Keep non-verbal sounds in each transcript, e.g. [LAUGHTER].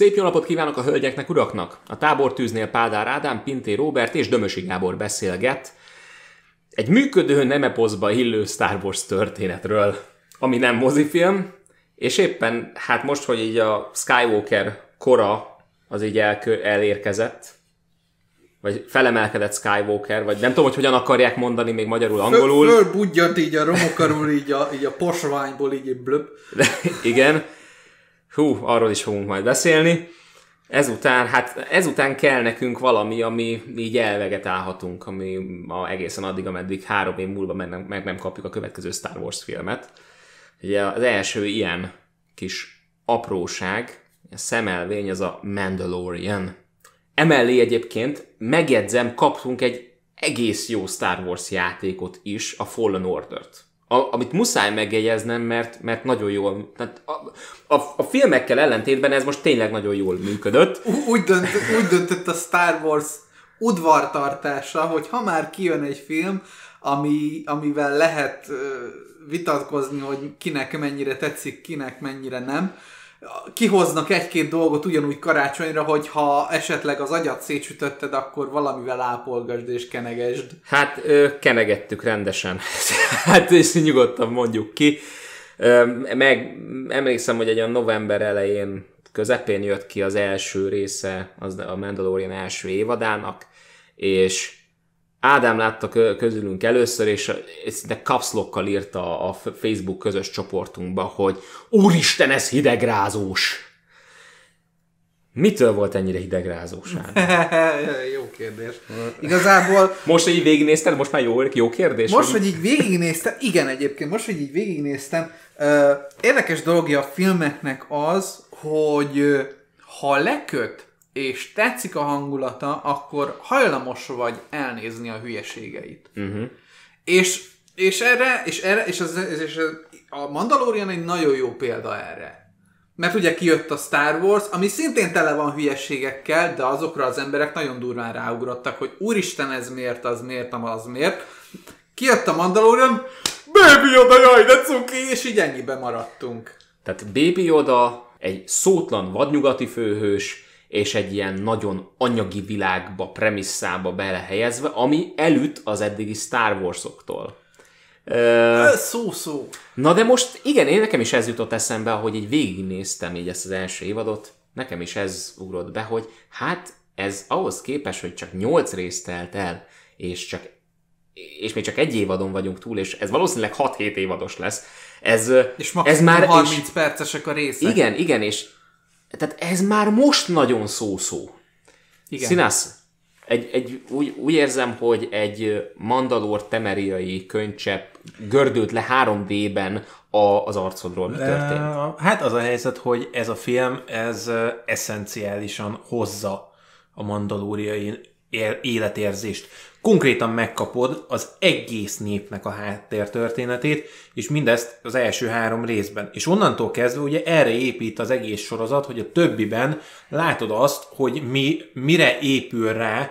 Szép jó napot kívánok a hölgyeknek, uraknak! A tábortűznél Pádár Ádám, Pinté Róbert és Dömösi Gábor beszélget egy működő nemeposzba illő Star Wars történetről, ami nem mozifilm, és éppen, hát most, hogy így a Skywalker kora az így el, elérkezett, vagy felemelkedett Skywalker, vagy nem tudom, hogy hogyan akarják mondani még magyarul, angolul. Föl, fölbudjant így a romokarul, így a, így a posványból, így egy blöbb. De, [LAUGHS] igen. Hú, arról is fogunk majd beszélni. Ezután, hát ezután kell nekünk valami, ami így elvegetálhatunk, ami a, egészen addig, ameddig három év múlva meg meg nem kapjuk a következő Star Wars filmet. Ugye az első ilyen kis apróság, a szemelvény az a Mandalorian. Emellé egyébként megjegyzem, kaptunk egy egész jó Star Wars játékot is, a Fallen Order-t. A, amit muszáj megjegyeznem, mert, mert nagyon jól, tehát a, a, a filmekkel ellentétben ez most tényleg nagyon jól működött. Úgy, dönt, úgy döntött a Star Wars udvartartása, hogy ha már kijön egy film, ami, amivel lehet vitatkozni, hogy kinek mennyire tetszik, kinek mennyire nem, kihoznak egy-két dolgot ugyanúgy karácsonyra, hogy ha esetleg az agyat szétsütötted, akkor valamivel ápolgasd és kenegesd. Hát ö, kenegettük rendesen. [LAUGHS] hát és nyugodtan mondjuk ki. Ö, meg emlékszem, hogy egy olyan november elején közepén jött ki az első része az a Mandalorian első évadának, és Ádám látta közülünk először, és szinte kapszlokkal írta a Facebook közös csoportunkba, hogy Úristen, ez hidegrázós! Mitől volt ennyire hidegrázós? [LAUGHS] jó kérdés. Igazából... Most, hogy így végignézted, most már jó, jó kérdés? Most, hogy így végignéztem, igen egyébként, most, hogy így végignéztem, érdekes dologja a filmeknek az, hogy ha leköt és tetszik a hangulata, akkor hajlamos vagy elnézni a hülyeségeit. Uh-huh. És, és erre, és erre, és, az, és a Mandalorian egy nagyon jó példa erre. Mert ugye kijött a Star Wars, ami szintén tele van hülyeségekkel, de azokra az emberek nagyon durván ráugrottak, hogy úristen ez miért, az miért, az miért. Kijött a Mandalorian, Baby Yoda, jaj, de cuki, és így ennyibe maradtunk. Tehát Baby Yoda egy szótlan vadnyugati főhős, és egy ilyen nagyon anyagi világba, premisszába belehelyezve, ami előtt az eddigi Star Wars-októl. Szó-szó. Na de most igen, én nekem is ez jutott eszembe, ahogy így végignéztem így ezt az első évadot, nekem is ez ugrott be, hogy hát ez ahhoz képes, hogy csak 8 részt telt el, és csak és még csak egy évadon vagyunk túl, és ez valószínűleg 6-7 évados lesz. Ez, és ez már 30 és, percesek a részek. Igen, igen, és tehát ez már most nagyon szó-szó. Igen. Színász, egy, egy, úgy, úgy érzem, hogy egy Mandalor temeriai könycsepp gördült le 3D-ben a, az arcodról. Mi történt? Hát az a helyzet, hogy ez a film, ez eszenciálisan hozza a mandalóriai életérzést konkrétan megkapod az egész népnek a háttértörténetét, és mindezt az első három részben. És onnantól kezdve ugye erre épít az egész sorozat, hogy a többiben látod azt, hogy mi, mire épül rá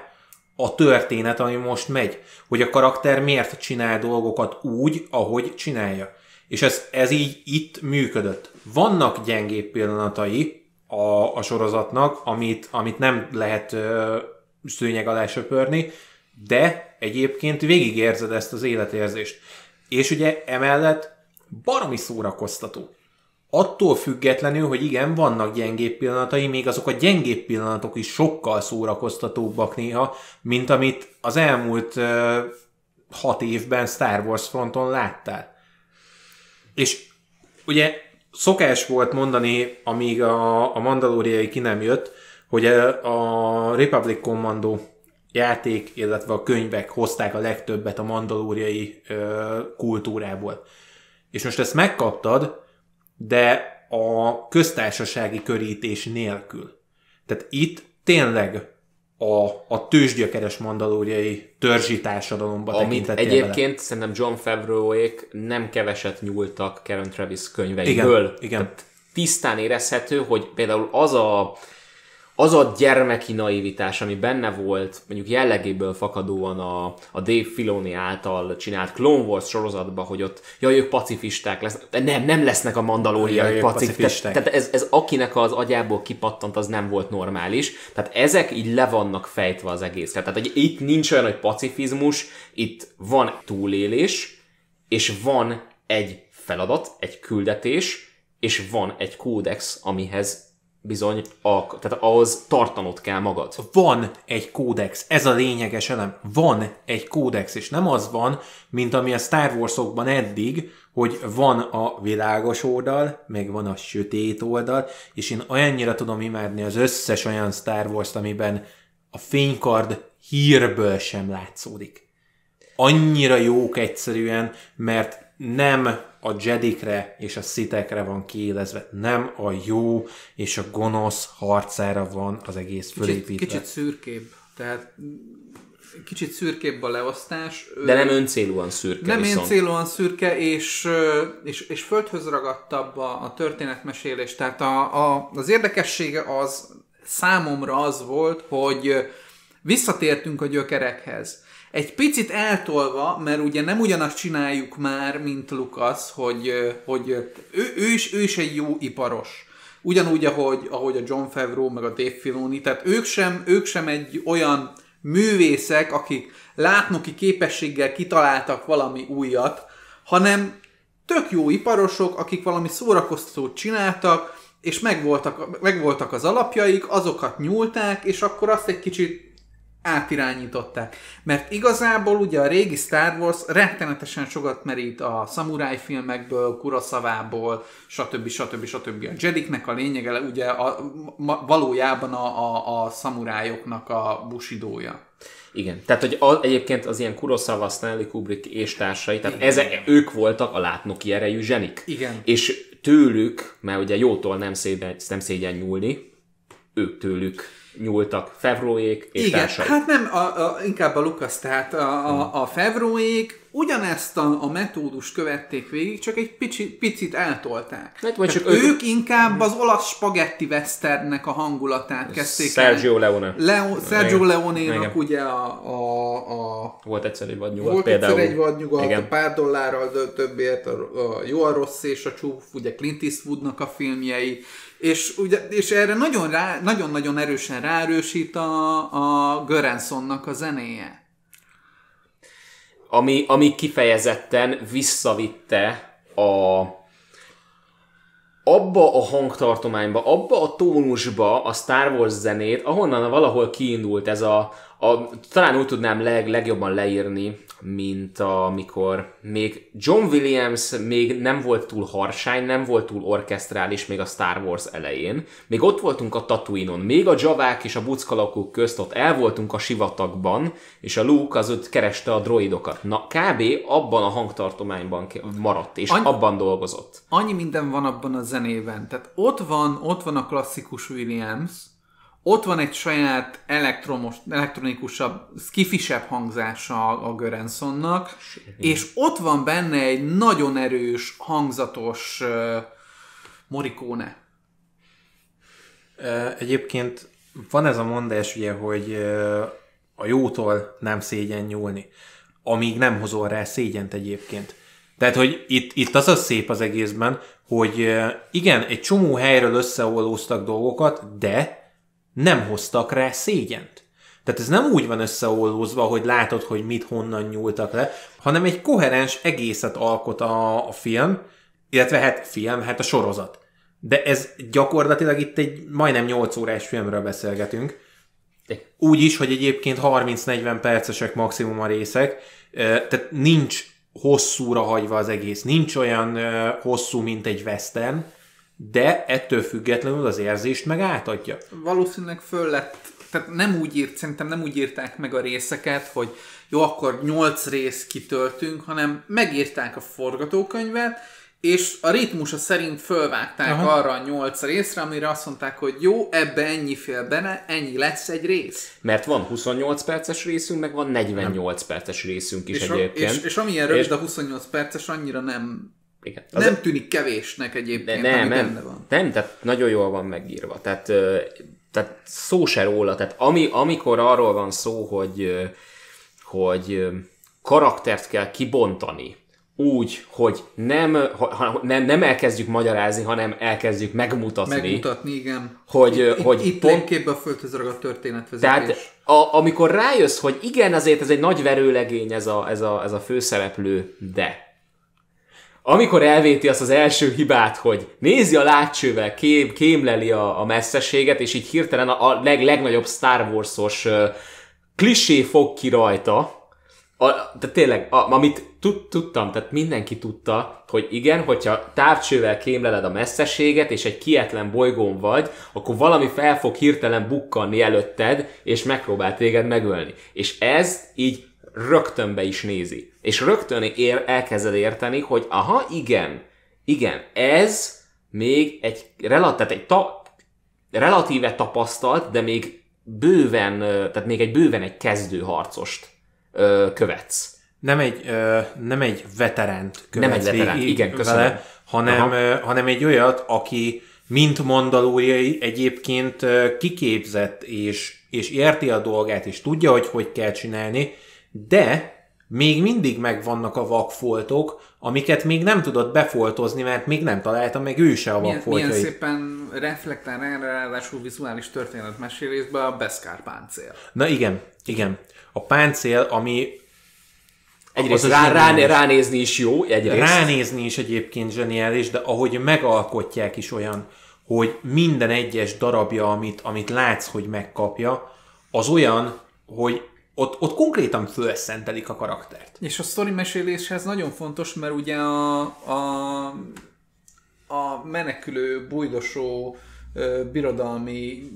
a történet, ami most megy. Hogy a karakter miért csinál dolgokat úgy, ahogy csinálja. És ez, ez így itt működött. Vannak gyengébb pillanatai a, a sorozatnak, amit, amit nem lehet ö, szőnyeg alá söpörni, de egyébként végigérzed ezt az életérzést. És ugye emellett baromi szórakoztató. Attól függetlenül, hogy igen, vannak gyengébb pillanatai, még azok a gyengébb pillanatok is sokkal szórakoztatóbbak néha, mint amit az elmúlt uh, hat évben Star Wars fronton láttál. És ugye szokás volt mondani, amíg a, a Mandaloriai ki nem jött, hogy a Republic Commando játék, illetve a könyvek hozták a legtöbbet a mandalóriai ö, kultúrából. És most ezt megkaptad, de a köztársasági körítés nélkül. Tehát itt tényleg a, a tőzsgyökeres mandalóriai törzsi társadalomba Amit egyébként vele. szerintem John Favreau-ék nem keveset nyúltak Karen Travis könyveiből. Igen, igen. Tehát tisztán érezhető, hogy például az a az a gyermeki naivitás, ami benne volt, mondjuk jellegéből fakadóan a, a Dave Filoni által csinált Clone Wars sorozatban, hogy ott, jaj, ők pacifisták lesznek, de nem, nem lesznek a mandalóriai Jaj, pacifisták. pacifisták. Tehát ez, ez akinek az agyából kipattant, az nem volt normális. Tehát ezek így le vannak fejtve az egészre. Tehát hogy itt nincs olyan, hogy pacifizmus, itt van túlélés, és van egy feladat, egy küldetés, és van egy kódex, amihez bizony, a, tehát ahhoz tartanod kell magad. Van egy kódex, ez a lényeges elem. Van egy kódex, és nem az van, mint ami a Star Wars-okban eddig, hogy van a világos oldal, meg van a sötét oldal, és én olyannyira tudom imádni az összes olyan Star Wars-t, amiben a fénykard hírből sem látszódik. Annyira jók egyszerűen, mert nem a jedikre és a szitekre van kiélezve, nem a jó és a gonosz harcára van az egész Kicsit, fölépítve. kicsit szürkébb. Tehát kicsit szürkébb a leosztás. De nem öncélúan szürke nem viszont. célúan szürke, és, és, és földhöz ragadtabb a, a történetmesélés. Tehát a, a, az érdekessége az számomra az volt, hogy visszatértünk a gyökerekhez. Egy picit eltolva, mert ugye nem ugyanazt csináljuk már, mint Lucas, hogy, hogy ő, ő, is, ő is egy jó iparos. Ugyanúgy, ahogy, ahogy a John Favreau, meg a Dave Filoni, tehát ők sem, ők sem egy olyan művészek, akik látnoki képességgel kitaláltak valami újat, hanem tök jó iparosok, akik valami szórakoztatót csináltak, és megvoltak, megvoltak az alapjaik, azokat nyúlták, és akkor azt egy kicsit átirányították. Mert igazából ugye a régi Star Wars rettenetesen sokat merít a szamuráj filmekből, Kurosavából, stb. stb. stb. A Jediknek a lényege ugye a, ma, valójában a, a, a szamurájoknak a busidója. Igen, tehát hogy a, egyébként az ilyen Kurosawa, Stanley Kubrick és társai, tehát ezek, ők voltak a látnoki erejű zsenik. Igen. És tőlük, mert ugye jótól nem szégyen, nem szégyen nyúlni, ők tőlük nyúltak, Fevroék és Igen, társai. hát nem, a, a, inkább a Lucas, tehát a, a, a Favreauék ugyanezt a, a metódust követték végig, csak egy pici, picit eltolták. Hát, csak ők, ők- inkább az olasz spagetti westernnek a hangulatát kezdték Sergio el. Leone. Leo, Sergio. Leone-nak ugye a, a, a Volt egyszer egy vadnyugat volt például. egyszer egy vadnyugat, Igen. a pár dollárral többért, a, a jó, a rossz és a csúf, ugye Clint Eastwoodnak a filmjei, és, ugye, és erre nagyon rá, nagyon-nagyon erősen ráerősít a, a Görensonnak a zenéje. ami, ami kifejezetten visszavitte a abba a hangtartományba, abba a tónusba a Star Wars zenét, ahonnan valahol kiindult ez a, a talán úgy tudnám leg, legjobban leírni, mint amikor még John Williams még nem volt túl harsány, nem volt túl orkesztrális még a Star Wars elején. Még ott voltunk a Tatooine-on, még a Javák és a buckalakok közt ott el voltunk a sivatagban, és a Luke az ott kereste a droidokat. Na, kb. abban a hangtartományban maradt, és Any- abban dolgozott. Annyi minden van abban a zenében. Tehát ott van, ott van a klasszikus Williams, ott van egy saját elektromos, elektronikusabb, skifisebb hangzása a Görensonnak, és ott van benne egy nagyon erős, hangzatos uh, Morricone. Ö, Egyébként van ez a mondás, ugye, hogy a jótól nem szégyen nyúlni, amíg nem hozol rá szégyent egyébként. Tehát, hogy itt, itt az a szép az egészben, hogy igen, egy csomó helyről összeollóztak dolgokat, de nem hoztak rá szégyent. Tehát ez nem úgy van összeollózva, hogy látod, hogy mit honnan nyúltak le, hanem egy koherens egészet alkot a, a film, illetve hát film, hát a sorozat. De ez gyakorlatilag itt egy majdnem 8 órás filmről beszélgetünk. Úgy is, hogy egyébként 30-40 percesek maximum a részek, tehát nincs hosszúra hagyva az egész, nincs olyan hosszú, mint egy western, de ettől függetlenül az érzést meg átadja. valószínűleg föl lett, tehát nem úgy írt, szerintem nem úgy írták meg a részeket, hogy jó, akkor nyolc rész kitöltünk, hanem megírták a forgatókönyvet, és a ritmusa szerint fölvágták Aha. arra a nyolc részre, amire azt mondták, hogy jó, ebbe ennyi fél benne, ennyi lesz egy rész. Mert van 28 perces részünk, meg van 48 perces részünk is És, a, egyébként. és, és amilyen rövid És- a 28 perces, annyira nem, Igen. Az- nem tűnik kevésnek De egyébként, nem, ami nem, benne van. nem, tehát nagyon jól van megírva. Tehát tehát szó se róla, tehát ami, amikor arról van szó, hogy, hogy karaktert kell kibontani, úgy, hogy nem, ha, nem, nem elkezdjük magyarázni, hanem elkezdjük megmutatni. Megmutatni, igen. Hogy, itt, hogy itt pont- pont... képbe a földhöz ragadt történetvezetés. Tehát a, amikor rájössz, hogy igen, azért ez egy nagy verőlegény ez a, ez a, ez a főszereplő, de amikor elvéti azt az első hibát, hogy nézi a látcsővel, kém, kémleli a, a messzeséget, és így hirtelen a, a leg, legnagyobb Star Wars-os uh, klisé fog ki rajta, a, de tényleg, a, amit tud, tudtam, tehát mindenki tudta, hogy igen, hogyha távcsővel kémleled a messzeséget, és egy kietlen bolygón vagy, akkor valami fel fog hirtelen bukkanni előtted, és megpróbál téged megölni. És ez így rögtön be is nézi. És rögtön ér, elkezded érteni, hogy aha, igen, igen, ez még egy, tehát egy ta, relatíve tapasztalt, de még bőven, tehát még egy bőven egy kezdő harcost ö, követsz. Nem egy, ö, nem egy veteránt Nem egy követsz veteránt, igen, köszönöm. vele, hanem, Aha. ö, hanem egy olyat, aki mint mandalóriai egyébként kiképzett és, és érti a dolgát, és tudja, hogy hogy kell csinálni, de még mindig megvannak a vakfoltok, amiket még nem tudott befoltozni, mert még nem találta meg ő se a milyen, milyen vakfoltjait. szépen reflektál erre, ráadásul vizuális történetmesélésbe a Beskar páncél. Na igen, igen. A páncél, ami Egyrészt rá, zseniális. ránézni is jó, egyrészt. Ránézni is egyébként zseniális, de ahogy megalkotják is olyan, hogy minden egyes darabja, amit, amit látsz, hogy megkapja, az olyan, hogy ott, ott konkrétan fölszentelik a karaktert. És a sztori meséléshez nagyon fontos, mert ugye a, a, a menekülő, bujdosó, ö, birodalmi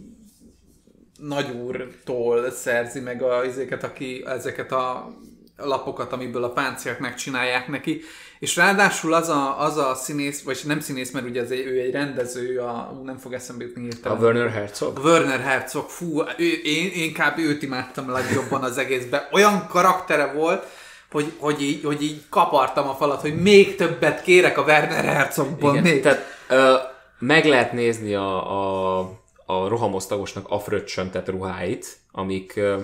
nagyúrtól szerzi meg a, ezeket, aki, ezeket a lapokat, amiből a páncélt megcsinálják neki, és ráadásul az a, az a színész, vagy nem színész, mert ugye az egy, ő egy rendező, a, ú, nem fog eszembe jutni A. Werner Herzog. Werner Herzog, fú, ő, én, én inkább őt imádtam legjobban az egészben. Olyan karaktere volt, hogy, hogy, így, hogy így kapartam a falat, hogy még többet kérek a Werner Herzogból. Igen, Még. tehát ö, meg lehet nézni a, a, a rohamosztagosnak afröccsöntett ruháit, amik ö,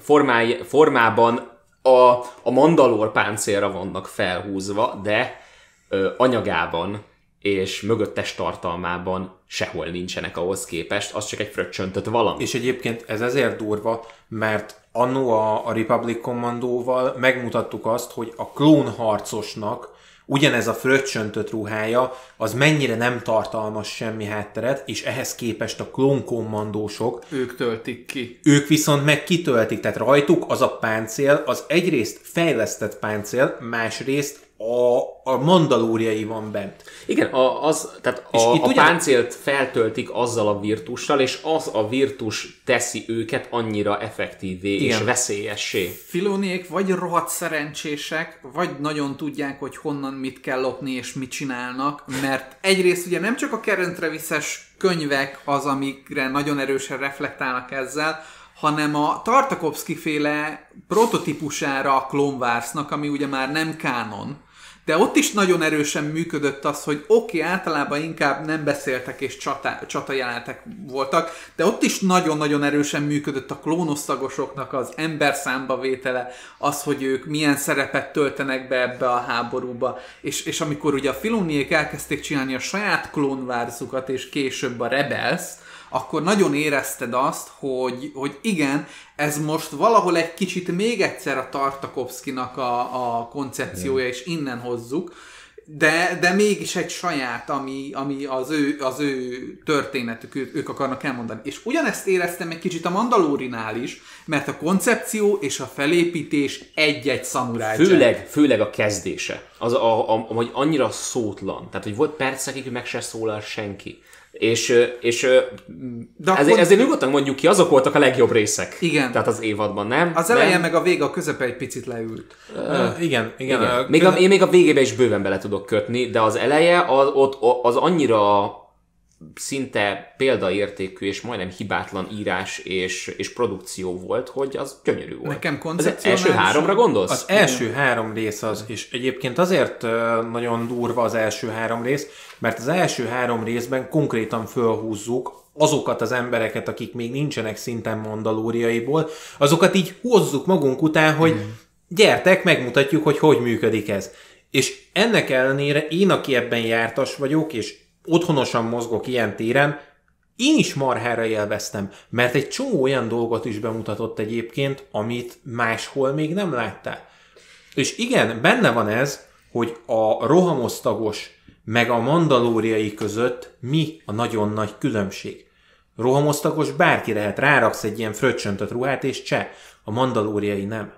formái, formában a, a mandalor páncélra vannak felhúzva, de ö, anyagában és mögöttes tartalmában sehol nincsenek ahhoz képest, az csak egy fröccsöntött valami. És egyébként ez ezért durva, mert annó a, a Republic Commandóval megmutattuk azt, hogy a klónharcosnak ugyanez a fröccsöntött ruhája, az mennyire nem tartalmaz semmi hátteret, és ehhez képest a klónkommandósok, Ők töltik ki. ők viszont meg kitöltik, tehát rajtuk az a páncél, az egyrészt fejlesztett páncél, másrészt a, a mandalóriai van bent. Igen, a, az, tehát És a, itt a ugyan- páncélt feltöltik azzal a virtussal, és az a virtus teszi őket annyira effektívvé és Igen. veszélyessé. Filóniék vagy rohadt szerencsések, vagy nagyon tudják, hogy honnan mit kell lopni és mit csinálnak, mert egyrészt ugye nem csak a Karen Travis-es könyvek az, amikre nagyon erősen reflektálnak ezzel, hanem a Tartakovsky féle prototípusára a Clone Wars-nak, ami ugye már nem kánon, de ott is nagyon erősen működött az, hogy oké, okay, általában inkább nem beszéltek és csata, voltak, de ott is nagyon-nagyon erősen működött a klónosztagosoknak az ember számba vétele, az, hogy ők milyen szerepet töltenek be ebbe a háborúba, és, és amikor ugye a Filoniék elkezdték csinálni a saját klónvárzukat, és később a Rebels, akkor nagyon érezted azt, hogy, hogy igen, ez most valahol egy kicsit még egyszer a Tartakovszkinak a, a koncepciója, és innen hozzuk, de, de mégis egy saját, ami, ami az, ő, az ő történetük, ő, ők akarnak elmondani. És ugyanezt éreztem egy kicsit a Mandalórinál is, mert a koncepció és a felépítés egy-egy szamuráj. Főleg, főleg a kezdése. Az, a, a, hogy annyira szótlan. Tehát, hogy volt percekig, hogy meg se szólal senki. És, és De ezért, akkor- ezért nyugodtan mondjuk ki, azok voltak a legjobb részek. Igen. Tehát az évadban, nem? Az eleje nem? meg a vége, a közepe egy picit leült. Uh, igen, igen. Igen. a- Még a, én még a végébe is bőven bele tudok kötni, de az eleje az, ott, az annyira szinte példaértékű és majdnem hibátlan írás és, és produkció volt, hogy az gyönyörű volt. Nekem Az koncepcionálisan- első háromra gondolsz? Az első három rész az, és egyébként azért nagyon durva az első három rész, mert az első három részben konkrétan fölhúzzuk azokat az embereket, akik még nincsenek szinten mandalóriaiból, azokat így hozzuk magunk után, hogy mm. gyertek, megmutatjuk, hogy hogy működik ez. És ennek ellenére én, aki ebben jártas vagyok, és otthonosan mozgok ilyen téren, én is marhára élveztem, mert egy csomó olyan dolgot is bemutatott egyébként, amit máshol még nem láttál. És igen, benne van ez, hogy a rohamosztagos meg a mandalóriai között mi a nagyon nagy különbség. Rohamosztagos bárki lehet, ráraksz egy ilyen fröccsöntött ruhát, és cseh. A mandalóriai nem.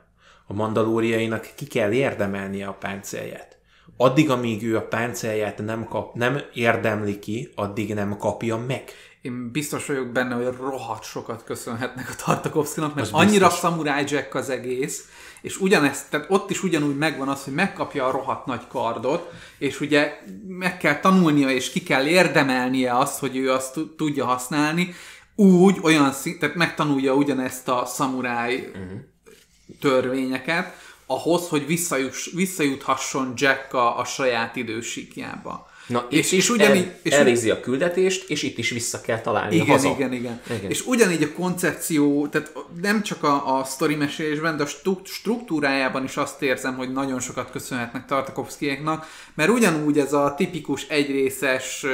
A mandalóriainak ki kell érdemelnie a páncélját. Addig, amíg ő a páncélját nem, kap, nem érdemli ki, addig nem kapja meg. Én biztos vagyok benne, hogy rohadt sokat köszönhetnek a Tartakovszkinak, mert az annyira Samurai Jack az egész, és ugyanezt, tehát ott is ugyanúgy megvan az, hogy megkapja a rohadt nagy kardot, és ugye meg kell tanulnia, és ki kell érdemelnie azt, hogy ő azt tudja használni, úgy, olyan szint, tehát megtanulja ugyanezt a szamuráj uh-huh. törvényeket, ahhoz, hogy visszajuss, visszajuthasson Jack a, a saját idősíkjába. Na, és, és ugyanígy... El, és elvégzi a küldetést, és itt is vissza kell találni igen, haza. Igen, igen, igen. És ugyanígy a koncepció, tehát nem csak a, a sztori mesélésben, de a struktúrájában is azt érzem, hogy nagyon sokat köszönhetnek Tartakovszkieknak, mert ugyanúgy ez a tipikus egyrészes,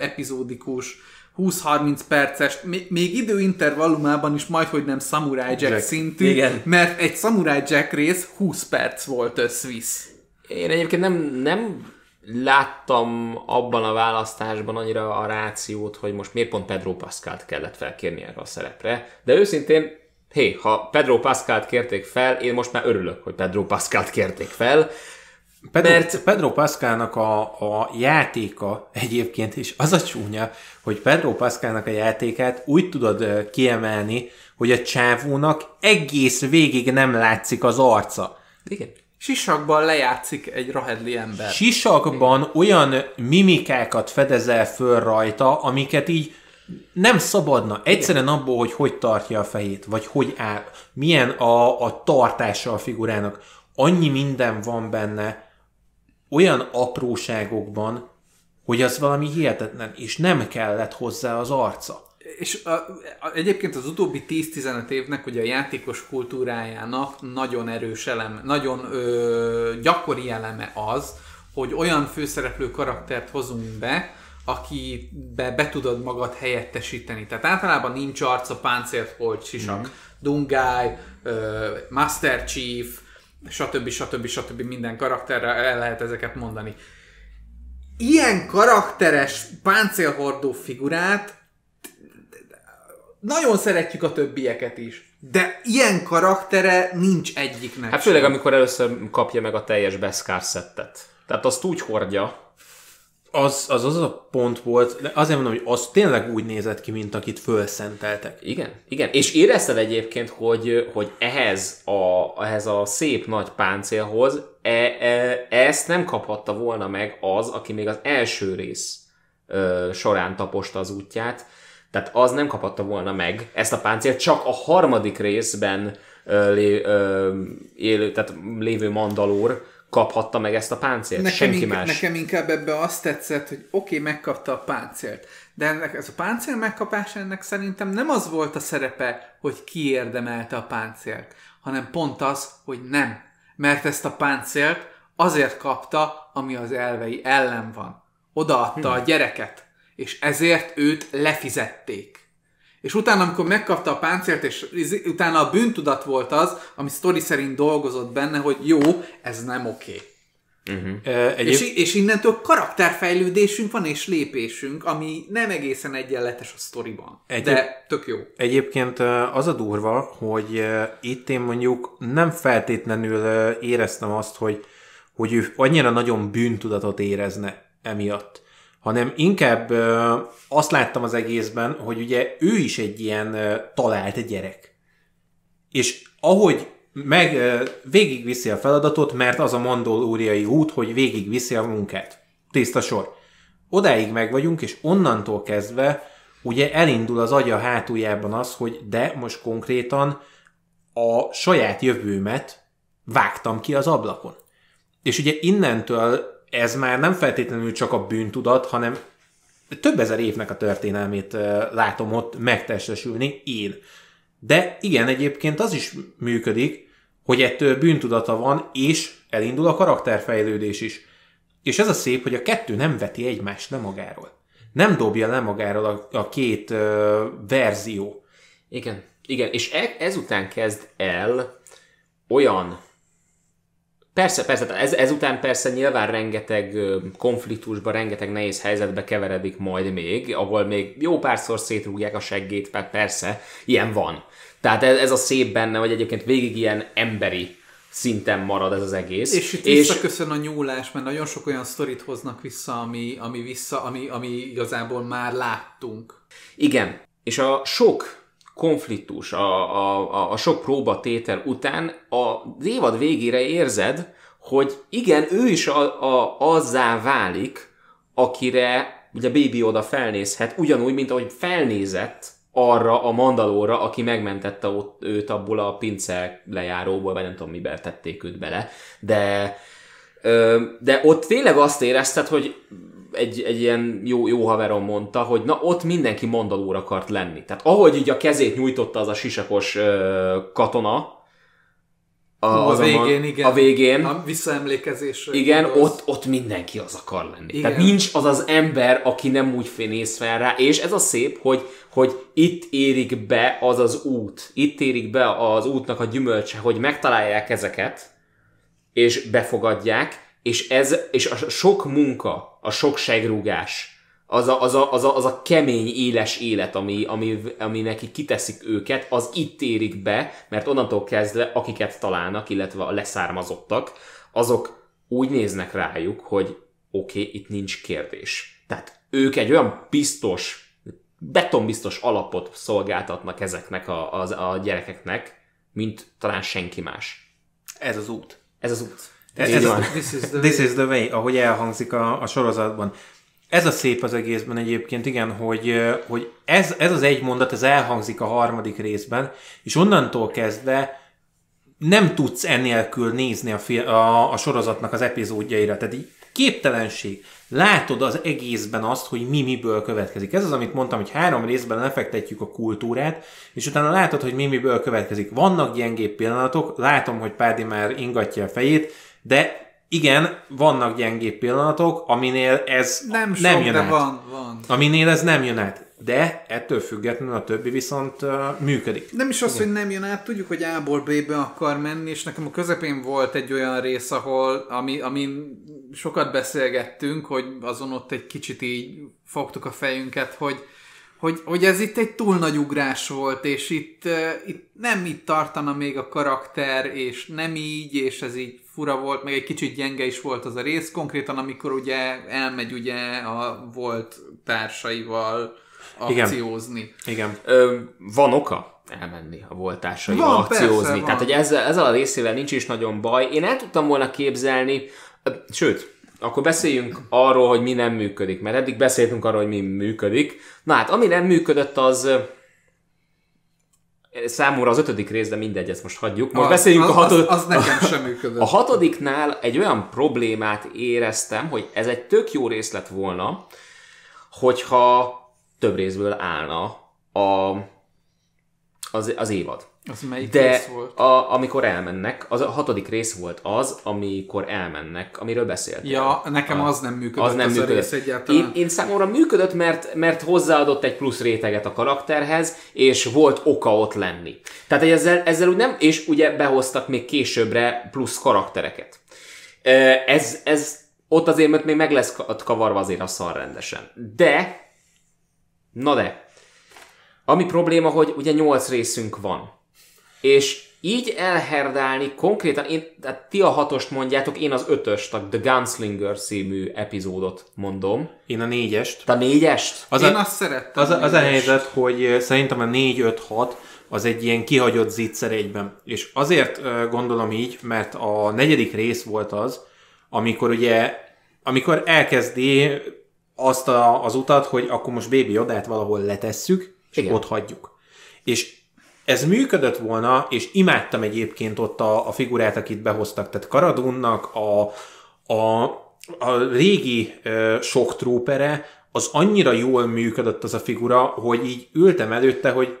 epizódikus, 20-30 perces, még időintervallumában is majd, hogy nem Samurai Jack, Jack. szintű, Igen. mert egy Samurai Jack rész 20 perc volt összvisz. Én egyébként nem, nem láttam abban a választásban annyira a rációt, hogy most miért pont Pedro Pascalt kellett felkérni erre a szerepre. De őszintén, hé, ha Pedro Pascalt kérték fel, én most már örülök, hogy Pedro Pascalt kérték fel. Pedro, mert... Pedro Pascalnak a, a játéka egyébként is az a csúnya, hogy Pedro Pascalnak a játékát úgy tudod kiemelni, hogy a csávónak egész végig nem látszik az arca. Igen. Sisakban lejátszik egy rahedli ember. Sisakban olyan mimikákat fedezel föl rajta, amiket így nem szabadna. Egyszerűen abból, hogy hogy tartja a fejét, vagy hogy áll, milyen a, a tartása a figurának. Annyi minden van benne, olyan apróságokban, hogy az valami hihetetlen, és nem kellett hozzá az arca és a, a, egyébként az utóbbi 10-15 évnek ugye a játékos kultúrájának nagyon erős eleme, nagyon ö, gyakori eleme az, hogy olyan főszereplő karaktert hozunk be, akibe be tudod magad helyettesíteni. Tehát általában nincs arca, páncélt, holt, sisak, mm. Dungály, Master Chief, stb. stb. stb. minden karakterre el lehet ezeket mondani. Ilyen karakteres páncélhordó figurát nagyon szeretjük a többieket is. De ilyen karaktere nincs egyiknek. Hát főleg, amikor először kapja meg a teljes Beskar szettet. Tehát azt úgy hordja. Az az, az a pont volt, azért mondom, hogy az tényleg úgy nézett ki, mint akit fölszenteltek. Igen, igen. És érezted egyébként, hogy, hogy ehhez, a, ehhez a szép nagy páncélhoz e, e, ezt nem kaphatta volna meg az, aki még az első rész ö, során taposta az útját, tehát az nem kaphatta volna meg ezt a páncélt, csak a harmadik részben ö, lé, élő, tehát lévő mandalór kaphatta meg ezt a páncélt, nekem senki inkább, más. Nekem inkább ebbe azt tetszett, hogy oké, okay, megkapta a páncélt, de ennek, ez a páncél megkapása ennek szerintem nem az volt a szerepe, hogy kiérdemelte a páncélt, hanem pont az, hogy nem. Mert ezt a páncélt azért kapta, ami az elvei ellen van. Odaadta hmm. a gyereket és ezért őt lefizették. És utána, amikor megkapta a páncélt, és utána a bűntudat volt az, ami sztori szerint dolgozott benne, hogy jó, ez nem oké. Okay. Uh-huh. Uh, egyéb... és, és innentől karakterfejlődésünk van, és lépésünk, ami nem egészen egyenletes a sztoriban. Egyéb... De tök jó. Egyébként az a durva, hogy itt én mondjuk nem feltétlenül éreztem azt, hogy, hogy ő annyira nagyon bűntudatot érezne emiatt hanem inkább azt láttam az egészben, hogy ugye ő is egy ilyen talált gyerek. És ahogy meg végigviszi a feladatot, mert az a mandolóriai út, hogy végigviszi a munkát. Tiszta sor. Odáig meg vagyunk, és onnantól kezdve ugye elindul az agya hátuljában az, hogy de most konkrétan a saját jövőmet vágtam ki az ablakon. És ugye innentől ez már nem feltétlenül csak a bűntudat, hanem több ezer évnek a történelmét látom ott megtestesülni én. De igen, egyébként az is működik, hogy ettől bűntudata van, és elindul a karakterfejlődés is. És ez a szép, hogy a kettő nem veti egymást le magáról. Nem dobja le magáról a, a két ö, verzió. Igen, igen, és e, ezután kezd el olyan Persze, persze, ez, ezután persze nyilván rengeteg konfliktusba, rengeteg nehéz helyzetbe keveredik majd még, ahol még jó párszor szétrúgják a seggét, persze, ilyen van. Tehát ez, ez a szép benne, hogy egyébként végig ilyen emberi szinten marad ez az egész. És itt és... visszaköszön a nyúlás, mert nagyon sok olyan sztorit hoznak vissza, ami, ami, vissza, ami, ami igazából már láttunk. Igen, és a sok konfliktus, a, a, a, sok próbatétel után a évad végére érzed, hogy igen, ő is a, a, azzá válik, akire ugye Baby oda felnézhet, ugyanúgy, mint ahogy felnézett arra a mandalóra, aki megmentette ott őt abból a pince lejáróból, vagy nem tudom, miben tették őt bele, de de ott tényleg azt érezted, hogy egy, egy ilyen jó, jó haverom mondta, hogy na ott mindenki mandalór akart lenni. Tehát ahogy így a kezét nyújtotta az a sisakos ö, katona, a, a végén, igen. A végén. A visszaemlékezésre. Igen, ott, ott mindenki az akar lenni. Igen. Tehát nincs az az ember, aki nem úgy néz fel rá, és ez a szép, hogy, hogy itt érik be az az út, itt érik be az útnak a gyümölcse, hogy megtalálják ezeket, és befogadják, és ez, és a sok munka, a sok segrúgás, az a, az a, az a, az a kemény, éles élet, ami, ami, ami neki kiteszik őket, az itt érik be, mert onnantól kezdve, akiket találnak, illetve a leszármazottak, azok úgy néznek rájuk, hogy oké, okay, itt nincs kérdés. Tehát ők egy olyan biztos, betonbiztos alapot szolgáltatnak ezeknek a, a, a gyerekeknek, mint talán senki más. Ez az út. Ez az út. Ez, ez a, this, is the, this is the way, ahogy elhangzik a, a sorozatban. Ez a szép az egészben egyébként, igen, hogy, hogy ez, ez az egy mondat, ez elhangzik a harmadik részben, és onnantól kezdve nem tudsz ennélkül nézni a, fi- a, a sorozatnak az epizódjaira. Tehát így képtelenség. Látod az egészben azt, hogy mi miből következik. Ez az, amit mondtam, hogy három részben lefektetjük a kultúrát, és utána látod, hogy mi miből következik. Vannak gyengébb pillanatok, látom, hogy Pádi már ingatja a fejét, de igen, vannak gyengébb pillanatok, aminél ez nem, sok, nem jön de át. van, van. Aminél ez nem jön át. De ettől függetlenül a többi viszont uh, működik. Nem is az, Igen. hogy nem jön át, tudjuk, hogy A-ból B-be akar menni, és nekem a közepén volt egy olyan rész, ahol, ami, amin sokat beszélgettünk, hogy azon ott egy kicsit így fogtuk a fejünket, hogy hogy, hogy ez itt egy túl nagy ugrás volt, és itt, uh, itt nem itt tartana még a karakter, és nem így, és ez így fura volt, meg egy kicsit gyenge is volt az a rész, konkrétan amikor ugye elmegy ugye a volt társaival akciózni. Igen. Igen. Ö, van oka elmenni a volt társaival van, akciózni. Persze, Tehát, hogy ezzel, ezzel a részével nincs is nagyon baj. Én el tudtam volna képzelni, sőt, akkor beszéljünk arról, hogy mi nem működik, mert eddig beszéltünk arról, hogy mi működik. Na hát, ami nem működött, az számomra az ötödik rész, de mindegy, ezt most hagyjuk. Most az, beszéljünk az, a hatodik... Az, az nekem sem működött. [LAUGHS] A hatodiknál egy olyan problémát éreztem, hogy ez egy tök jó rész lett volna, hogyha több részből állna a, az, az évad. Az melyik De rész volt? A, amikor elmennek, az a hatodik rész volt az, amikor elmennek, amiről beszéltél. Ja, nekem az nem működött az, nem az működött. a rész egyáltalán. Én, én számomra működött, mert, mert hozzáadott egy plusz réteget a karakterhez, és volt oka ott lenni. Tehát ezzel, ezzel úgy nem, és ugye behoztak még későbbre plusz karaktereket. Ez, ez ott azért még meg lesz kavarva azért a szar rendesen. De, na de, ami probléma, hogy ugye nyolc részünk van és így elherdálni konkrétan, én, tehát ti a hatost mondjátok, én az ötöst, a The Gunslinger című epizódot mondom. Én a négyest. Te a négyest? Az én a, azt szerettem. Az, a, az a helyzet, hogy szerintem a 4-5-6 az egy ilyen kihagyott zicser egyben. És azért gondolom így, mert a negyedik rész volt az, amikor ugye, amikor elkezdi azt a, az utat, hogy akkor most Baby Yodát valahol letesszük, és Igen. ott hagyjuk. És ez működött volna, és imádtam egyébként ott a, a figurát, akit behoztak, tehát Karadunnak a, a, a régi uh, sok trópere, az annyira jól működött az a figura, hogy így ültem előtte, hogy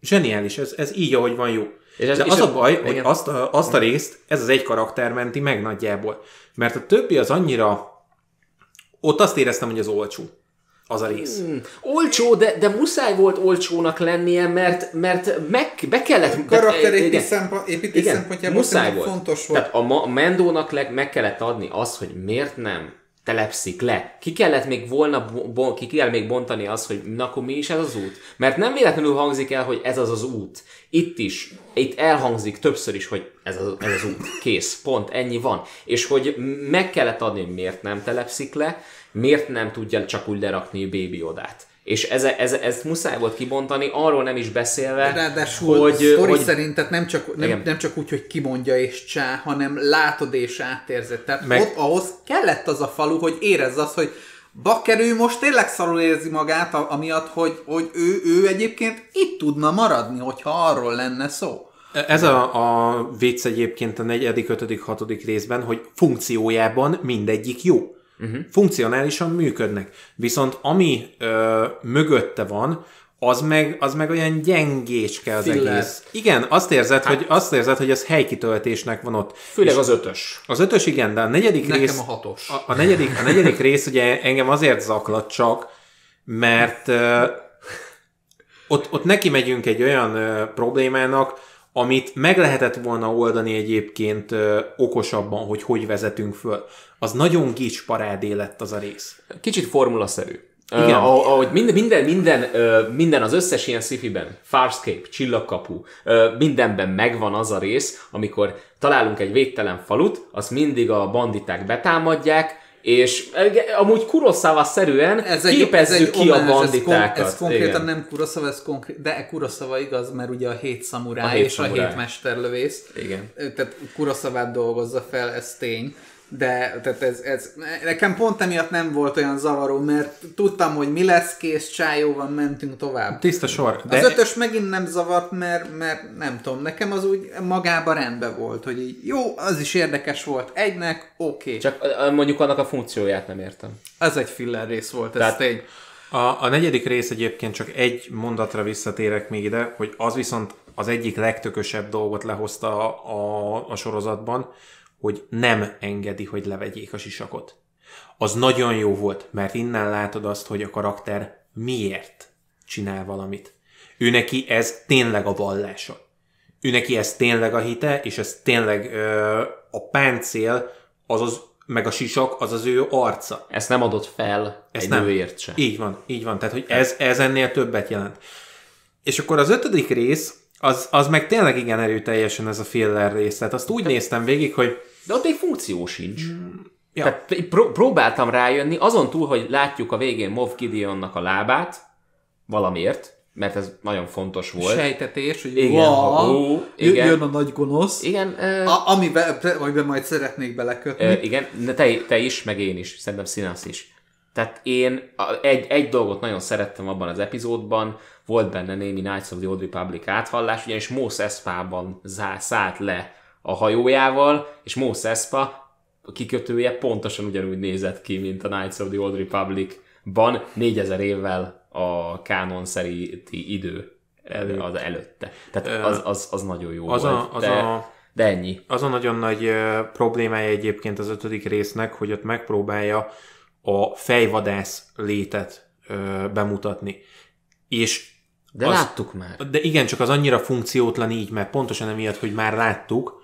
zseniális, ez, ez így, ahogy van jó. És ez, De az és a baj, a, hogy azt a, azt a részt ez az egy karakter menti meg nagyjából. Mert a többi az annyira... Ott azt éreztem, hogy az olcsó az a rész. Mm, olcsó, de, de muszáj volt olcsónak lennie, mert, mert meg, be kellett... Karakterépítés szempont, szempontjából muszáj volt. fontos volt. Tehát a, a Mendónak leg, meg kellett adni azt, hogy miért nem telepszik le. Ki kellett még volna, bon, ki kell még bontani azt, hogy na akkor mi is ez az út? Mert nem véletlenül hangzik el, hogy ez az az út. Itt is, itt elhangzik többször is, hogy ez az, ez az út. Kész, pont, ennyi van. És hogy meg kellett adni, hogy miért nem telepszik le, miért nem tudja csak úgy lerakni Baby Odát. És ez, ez, ez muszáj volt kibontani, arról nem is beszélve, Ráadásul hogy... Sztori hogy... szerint tehát nem csak, nem, nem csak úgy, hogy kimondja és csá, hanem látod és átérzed. Tehát Meg... ott ahhoz kellett az a falu, hogy érezz azt, hogy Bakker ő most tényleg szarul érzi magát, amiatt, hogy, hogy ő, ő egyébként itt tudna maradni, hogyha arról lenne szó. Ez a, a vicc egyébként a 4., 5., 6. részben, hogy funkciójában mindegyik jó. Uh-huh. Funkcionálisan működnek. Viszont ami ö, mögötte van, az meg, az meg olyan gyengécske az Filler. egész. Igen, azt érzed, hát, hogy, azt érzed, hogy az helykitöltésnek van ott. Főleg az ötös. Az ötös igen, de a negyedik Nekem rész... a hatos. A, a, negyedik, a negyedik rész ugye engem azért zaklat csak, mert uh, ott, ott neki megyünk egy olyan uh, problémának, amit meg lehetett volna oldani egyébként uh, okosabban, hogy hogy vezetünk föl az nagyon gics parádé lett az a rész. Kicsit formulaszerű. Igen. Uh, ahogy minden, minden, minden, uh, minden az összes ilyen sci-fiben, Farscape, Csillagkapu, uh, mindenben megvan az a rész, amikor találunk egy védtelen falut, azt mindig a banditák betámadják, és amúgy Kurosawa-szerűen ez egy, képezzük ez egy ki omás, a banditákat. Ez, kon, ez konkrétan Igen. nem Kurosawa, ez konkrét, de Kurosawa igaz, mert ugye a hét szamuráj a hét és szamuráj. a hét mesterlövész. Igen. Tehát kurosawa dolgozza fel, ez tény de tehát ez, ez, nekem pont emiatt nem volt olyan zavaró, mert tudtam, hogy mi lesz, kész, csájóval mentünk tovább. Tiszta sor. De... Az ötös megint nem zavart, mert, mert nem tudom, nekem az úgy magában rendben volt, hogy így, jó, az is érdekes volt egynek, oké. Okay. Csak mondjuk annak a funkcióját nem értem. Ez egy filler rész volt, ez Tehát... tény. A, a negyedik rész egyébként csak egy mondatra visszatérek még ide, hogy az viszont az egyik legtökösebb dolgot lehozta a, a, a sorozatban, hogy nem engedi, hogy levegyék a sisakot. Az nagyon jó volt, mert innen látod azt, hogy a karakter miért csinál valamit. Ő neki ez tényleg a vallása. Ő neki ez tényleg a hite, és ez tényleg ö, a páncél, az az, meg a sisak, az az ő arca. Ezt nem adott fel Ezt egy nem. nőért se. Így van, így van. Tehát, hogy ez, ez ennél többet jelent. És akkor az ötödik rész, az, az meg tényleg igen erőteljesen ez a filler rész. Tehát azt úgy néztem végig, hogy de ott még funkció sincs. Mm, ja. Tehát pró- próbáltam rájönni, azon túl, hogy látjuk a végén Moff Gideonnak a lábát, valamiért, mert ez nagyon fontos volt. Sejtetés, hogy igen, wow, ó, igen. jön a nagy gonosz. Igen. Uh, a, amiben amiben majd szeretnék belekötni. Uh, igen, te, te is, meg én is, szerintem Színasz is. Tehát én egy, egy dolgot nagyon szerettem abban az epizódban, volt benne némi Knights of the Old Republic áthallás, ugyanis Mos Espában szállt le a hajójával, és Mos Espa a kikötője pontosan ugyanúgy nézett ki, mint a Knights of the Old Republic-ban 4000 évvel a kánon szerinti idő elő, az előtte. Tehát az, az, az nagyon jó az volt. A, az de, a, de ennyi. Az a nagyon nagy problémája egyébként az ötödik résznek, hogy ott megpróbálja a fejvadász létet uh, bemutatni. És de az, láttuk már. De igen, csak az annyira funkciótlan így, mert pontosan emiatt, hogy már láttuk,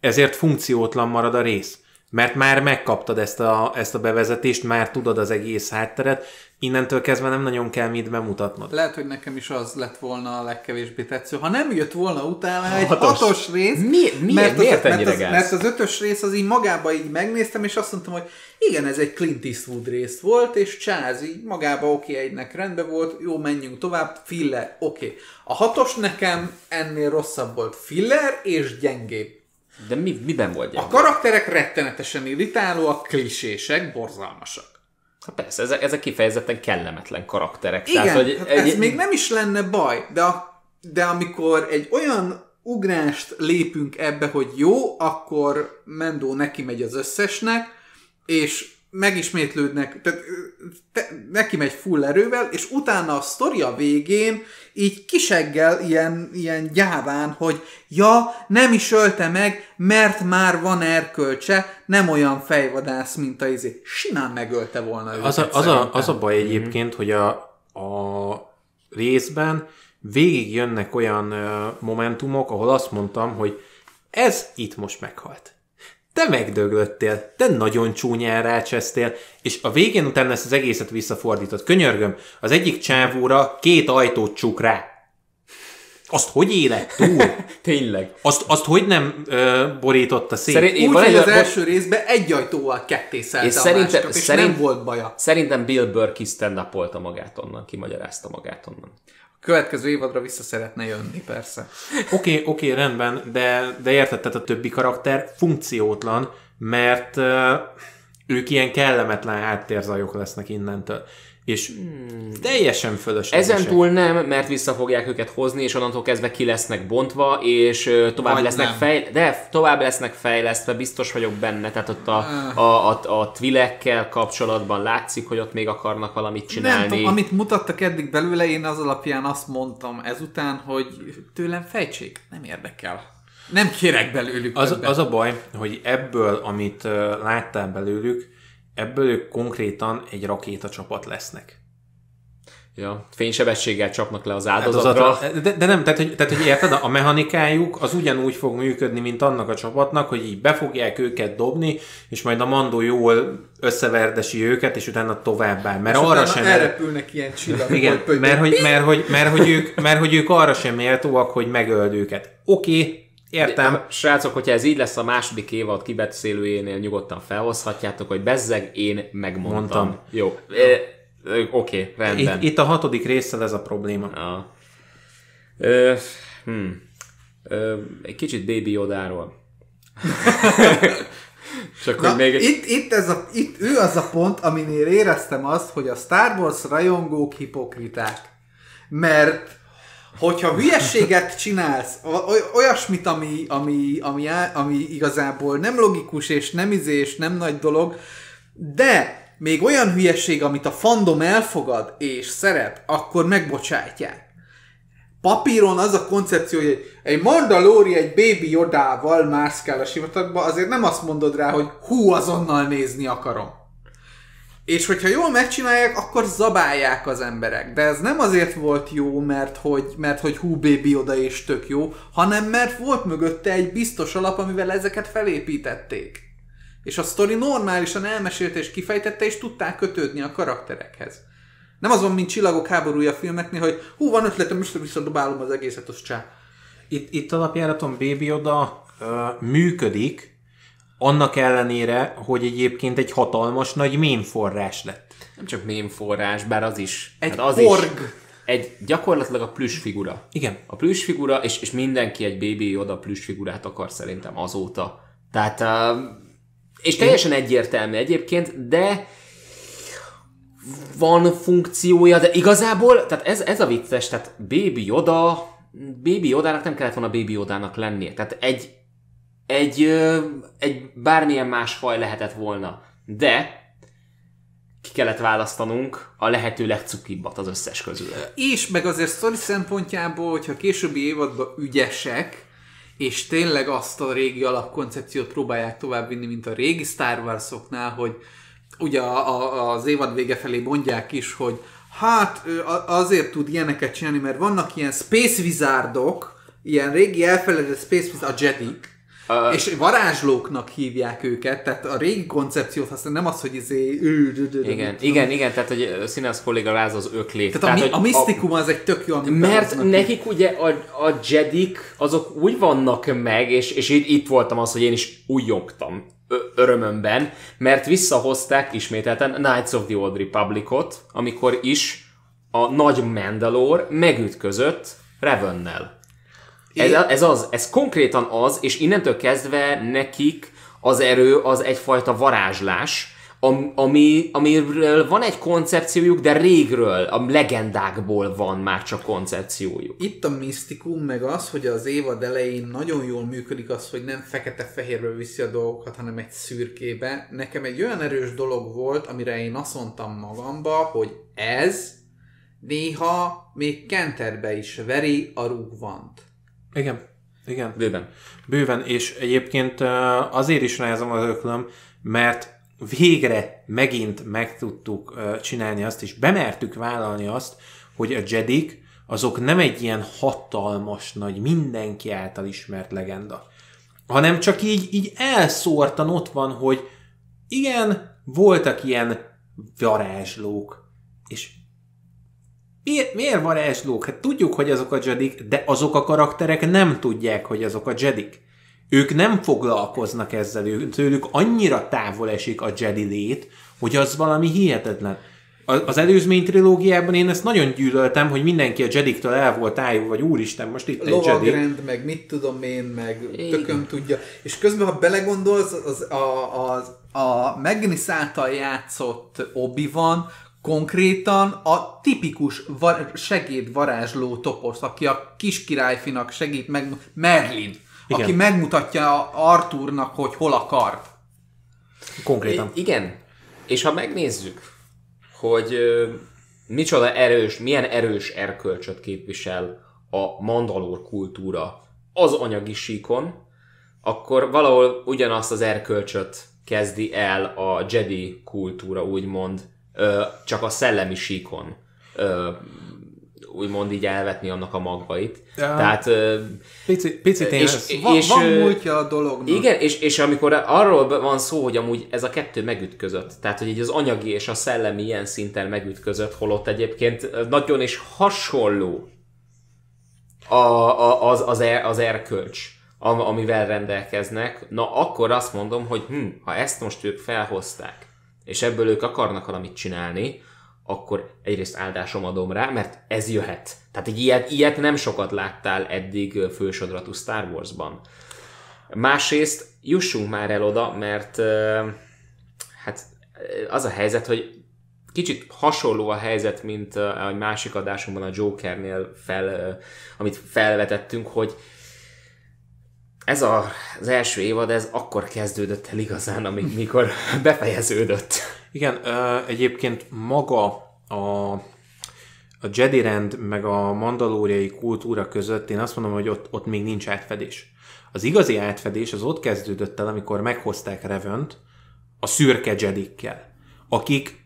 ezért funkciótlan marad a rész. Mert már megkaptad ezt a, ezt a bevezetést, már tudod az egész hátteret, innentől kezdve nem nagyon kell mit bemutatnod. Lehet, hogy nekem is az lett volna a legkevésbé tetsző. Ha nem jött volna utána egy hatos, hatos rész, mi, mi, mert, miért az, mert, az, mert az ötös rész az így magába így megnéztem, és azt mondtam, hogy igen, ez egy Clint Eastwood rész volt, és Charles így magába oké, okay, egynek rendben volt, jó, menjünk tovább, filler, oké. Okay. A hatos nekem ennél rosszabb volt, filler és gyengébb. De mi, miben volt gyenge? A karakterek rettenetesen irritálóak, klisések, borzalmasak. Hát persze, ezek, ezek kifejezetten kellemetlen karakterek. Igen, Tehát, hogy hát egy... ez még nem is lenne baj, de, a, de amikor egy olyan ugrást lépünk ebbe, hogy jó, akkor Mendó neki megy az összesnek, és megismétlődnek, tehát te, neki megy full erővel, és utána a sztori a végén így kiseggel ilyen, ilyen gyáván, hogy ja, nem is ölte meg, mert már van erkölcse, nem olyan fejvadász, mint a izé. Simán megölte volna őket, Az a, az, a, az a baj egyébként, hogy a, a részben végig jönnek olyan ö, momentumok, ahol azt mondtam, hogy ez itt most meghalt. Te megdöglöttél, te nagyon csúnyán rácsesztél, és a végén utána ezt az egészet visszafordított. Könyörgöm, az egyik csávóra két ajtót csuk rá. Azt hogy élet túl? [LAUGHS] Tényleg. Azt, azt hogy nem ö, borította szét? Szerint- Úgy, van hogy az most- első részben egy ajtóval kettészelte És a szerintem- másikat, és szerint- nem volt baja. Szerintem Bill Burke is magát onnan, kimagyarázta magát onnan. Következő évadra vissza szeretne jönni, persze. Oké, okay, oké, okay, rendben, de, de érted, tehát a többi karakter funkciótlan, mert uh, ők ilyen kellemetlen háttérzajok lesznek innentől. És hmm. teljesen fölöslegesek. Ezen túl nem, mert vissza fogják őket hozni, és onnantól kezdve ki lesznek bontva, és tovább Vagy lesznek nem. fej... de tovább lesznek fejlesztve, biztos vagyok benne, tehát ott a, Ah. a, a, a Twilekkel kapcsolatban látszik, hogy ott még akarnak valamit Nem csinálni. tudom, amit mutattak eddig belőle, én az alapján azt mondtam ezután, hogy tőlem fejtsék, nem érdekel. Nem kérek belőlük Az, az a baj, hogy ebből, amit láttál belőlük, ebből ők konkrétan egy rakétacsapat lesznek. Ja, fénysebességgel csapnak le az áldozatra. Áldozatra. De, de nem, tehát hogy, tehát hogy érted, a mechanikájuk az ugyanúgy fog működni, mint annak a csapatnak, hogy így befogják őket dobni, és majd a mandó jól összeverdesi őket, és utána továbbáll. Mert És arra utána sem... elrepülnek ilyen csillagok. [LAUGHS] Igen, mert hogy, mert, hogy, mert, hogy ők, mert hogy ők arra sem méltóak, hogy megöld őket. Oké, okay, értem. De, Srácok, hogyha ez így lesz a második évad kibeszélőjénél, nyugodtan felhozhatjátok, hogy bezzeg, én megmondtam. Mondtam. Jó. E, ö, Oké, okay, rendben. Itt, itt a hatodik résszel ez a probléma. Ja. Ö, hm. Ö, egy kicsit Baby Yodáról. [LAUGHS] Csak Na, hogy még egy... itt, itt, ez a, itt ő az a pont, aminél éreztem azt, hogy a Star Wars rajongók hipokriták. Mert hogyha hülyességet csinálsz, olyasmit, ami, ami, ami, ami igazából nem logikus, és nem izés, nem nagy dolog, de még olyan hülyeség, amit a fandom elfogad és szeret, akkor megbocsátják. Papíron az a koncepció, hogy egy Mandalori egy Baby Yodával mászkál a sivatagba, azért nem azt mondod rá, hogy hú, azonnal nézni akarom. És hogyha jól megcsinálják, akkor zabálják az emberek. De ez nem azért volt jó, mert hogy, mert hogy hú, Baby Yoda és tök jó, hanem mert volt mögötte egy biztos alap, amivel ezeket felépítették. És a sztori normálisan elmesélte és kifejtette, és tudták kötődni a karakterekhez. Nem az van, mint Csillagok háborúja filmeknél, hogy hú, van ötletem, most visszadobálom az egészet, az csá. Itt, itt alapjáraton Baby Yoda ö, működik, annak ellenére, hogy egyébként egy hatalmas nagy mém forrás lett. Nem csak mém forrás, bár az is. Egy hát az porg. Is, egy gyakorlatilag a plüss figura. Igen. A plüss figura, és, és mindenki egy Baby Yoda plüss figurát akar szerintem azóta. Tehát, uh, és teljesen egyértelmű egyébként, de van funkciója, de igazából, tehát ez, ez a vicces, tehát Baby Yoda, Baby Yodának nem kellett volna Baby Yodának lennie. Tehát egy, egy, egy bármilyen más faj lehetett volna. De ki kellett választanunk a lehető legcukibbat az összes közül. És meg azért sztori szempontjából, hogyha későbbi évadban ügyesek, és tényleg azt a régi alapkoncepciót próbálják továbbvinni, mint a régi Star Wars-oknál, hogy ugye a, a, az évad vége felé mondják is, hogy hát azért tud ilyeneket csinálni, mert vannak ilyen Space Wizardok, ilyen régi elfeledett Space Wizard, a Jedik, Ö, és varázslóknak hívják őket, tehát a régi koncepciót használ, nem az, hogy izé... Igen, igen, igen, tehát hogy Színász kolléga ráz az öklét. Tehát a, mi, a hogy misztikum az egy tök jó, Mert behoznak így. nekik ugye a, a Jedik, azok úgy vannak meg, és, és itt, itt voltam az, hogy én is újjongtam ö- örömömben, mert visszahozták ismételten Knights of the Old Republicot, amikor is a nagy Mandalore megütközött Revennel. Ez, ez az, ez konkrétan az, és innentől kezdve nekik az erő az egyfajta varázslás, am, ami, amiről van egy koncepciójuk, de régről, a legendákból van már csak koncepciójuk. Itt a misztikum, meg az, hogy az évad elején nagyon jól működik az, hogy nem fekete-fehérbe viszi a dolgokat, hanem egy szürkébe. Nekem egy olyan erős dolog volt, amire én azt mondtam magamba, hogy ez néha még kenterbe is veri a rúgvant. Igen, igen. Bőven. Bőven, és egyébként azért is rázom az öklöm, mert végre megint meg tudtuk csinálni azt, és bemertük vállalni azt, hogy a Jedik azok nem egy ilyen hatalmas, nagy, mindenki által ismert legenda, hanem csak így, így elszórtan ott van, hogy igen, voltak ilyen varázslók, és Miért, miért varázslók? Hát tudjuk, hogy azok a Jedik, de azok a karakterek nem tudják, hogy azok a Jedik. Ők nem foglalkoznak ezzel, ő- tőlük annyira távol esik a Jedi lét, hogy az valami hihetetlen. A- Az előzmény trilógiában én ezt nagyon gyűlöltem, hogy mindenki a Jediktől el volt tájul, vagy úristen, most itt egy Jedi. lovagrend, meg mit tudom én, meg tököm tudja. És közben, ha belegondolsz, az, a, az, a Magnus által játszott obi van konkrétan a tipikus var, segédvarázsló toposz, aki a kis királyfinak segít meg, Merlin, Igen. Aki megmutatja Arthurnak, hogy hol akar. Konkrétan. I- igen. És ha megnézzük, hogy ö, micsoda erős, milyen erős erkölcsöt képvisel a mandalór kultúra az anyagi síkon, akkor valahol ugyanazt az erkölcsöt kezdi el a Jedi kultúra, úgymond, csak a szellemi síkon úgymond így elvetni annak a magvait. Ja. Tehát Pici, picit én és- ezt... Van, És, van múltja a dolognak. igen, és, és amikor arról van szó, hogy amúgy ez a kettő megütközött, tehát hogy így az anyagi és a szellemi ilyen szinten megütközött, holott egyébként nagyon is hasonló a, a, az, az, er, az erkölcs, am, amivel rendelkeznek, na akkor azt mondom, hogy hm, ha ezt most ők felhozták, és ebből ők akarnak valamit csinálni, akkor egyrészt áldásom adom rá, mert ez jöhet. Tehát egy ilyet, ilyet nem sokat láttál eddig fősodratú Star Wars-ban. Másrészt jussunk már el oda, mert hát az a helyzet, hogy kicsit hasonló a helyzet, mint a másik adásunkban a Jokernél, fel, amit felvetettünk, hogy ez a, az első évad, ez akkor kezdődött el igazán, amik, mikor [LAUGHS] befejeződött. Igen, egyébként maga a, a Jedi rend meg a mandalóriai kultúra között én azt mondom, hogy ott, ott még nincs átfedés. Az igazi átfedés az ott kezdődött el, amikor meghozták Revent a szürke Jedikkel, akik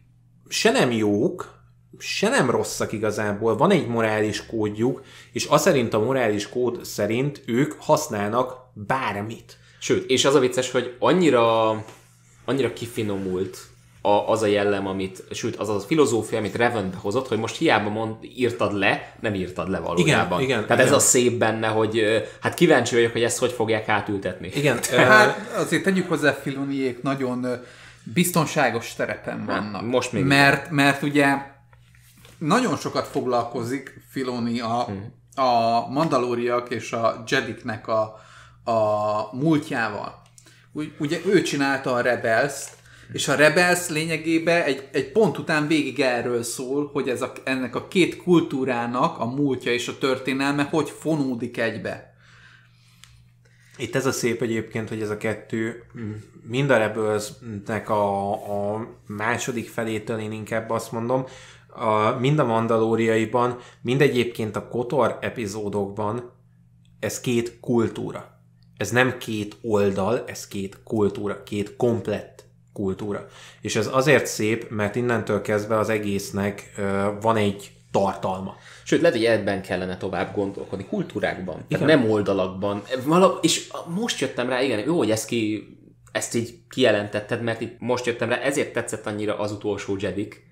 se nem jók, se nem rosszak igazából, van egy morális kódjuk, és az szerint a morális kód szerint ők használnak bármit. Sőt, és az a vicces, hogy annyira, annyira kifinomult a, az a jellem, amit, sőt, az a filozófia, amit Revan hozott, hogy most hiába mond, írtad le, nem írtad le valójában. Igen, igen, Tehát ez igen. a szép benne, hogy hát kíváncsi vagyok, hogy ezt hogy fogják átültetni. Igen, [LAUGHS] Hát azért tegyük hozzá, Filoniék nagyon biztonságos terepen vannak. most még Mert, mert ugye nagyon sokat foglalkozik Filoni a, a mandalóriak és a Jediknek a, a múltjával. Ugye ő csinálta a rebels és a Rebels lényegében egy, egy pont után végig erről szól, hogy ez a, ennek a két kultúrának a múltja és a történelme hogy fonódik egybe. Itt ez a szép egyébként, hogy ez a kettő mind a Rebelsnek a, a második felétől én inkább azt mondom, a, mind a Mandalóriaiban, mind egyébként a Kotor epizódokban ez két kultúra. Ez nem két oldal, ez két kultúra, két komplett kultúra. És ez azért szép, mert innentől kezdve az egésznek ö, van egy tartalma. Sőt, lehet, hogy ebben kellene tovább gondolkodni, kultúrákban, tehát Igen. nem oldalakban. Vala, és most jöttem rá, igen, jó, hogy ezt, ki, ezt így kijelentetted, mert itt most jöttem rá, ezért tetszett annyira az utolsó Jedik,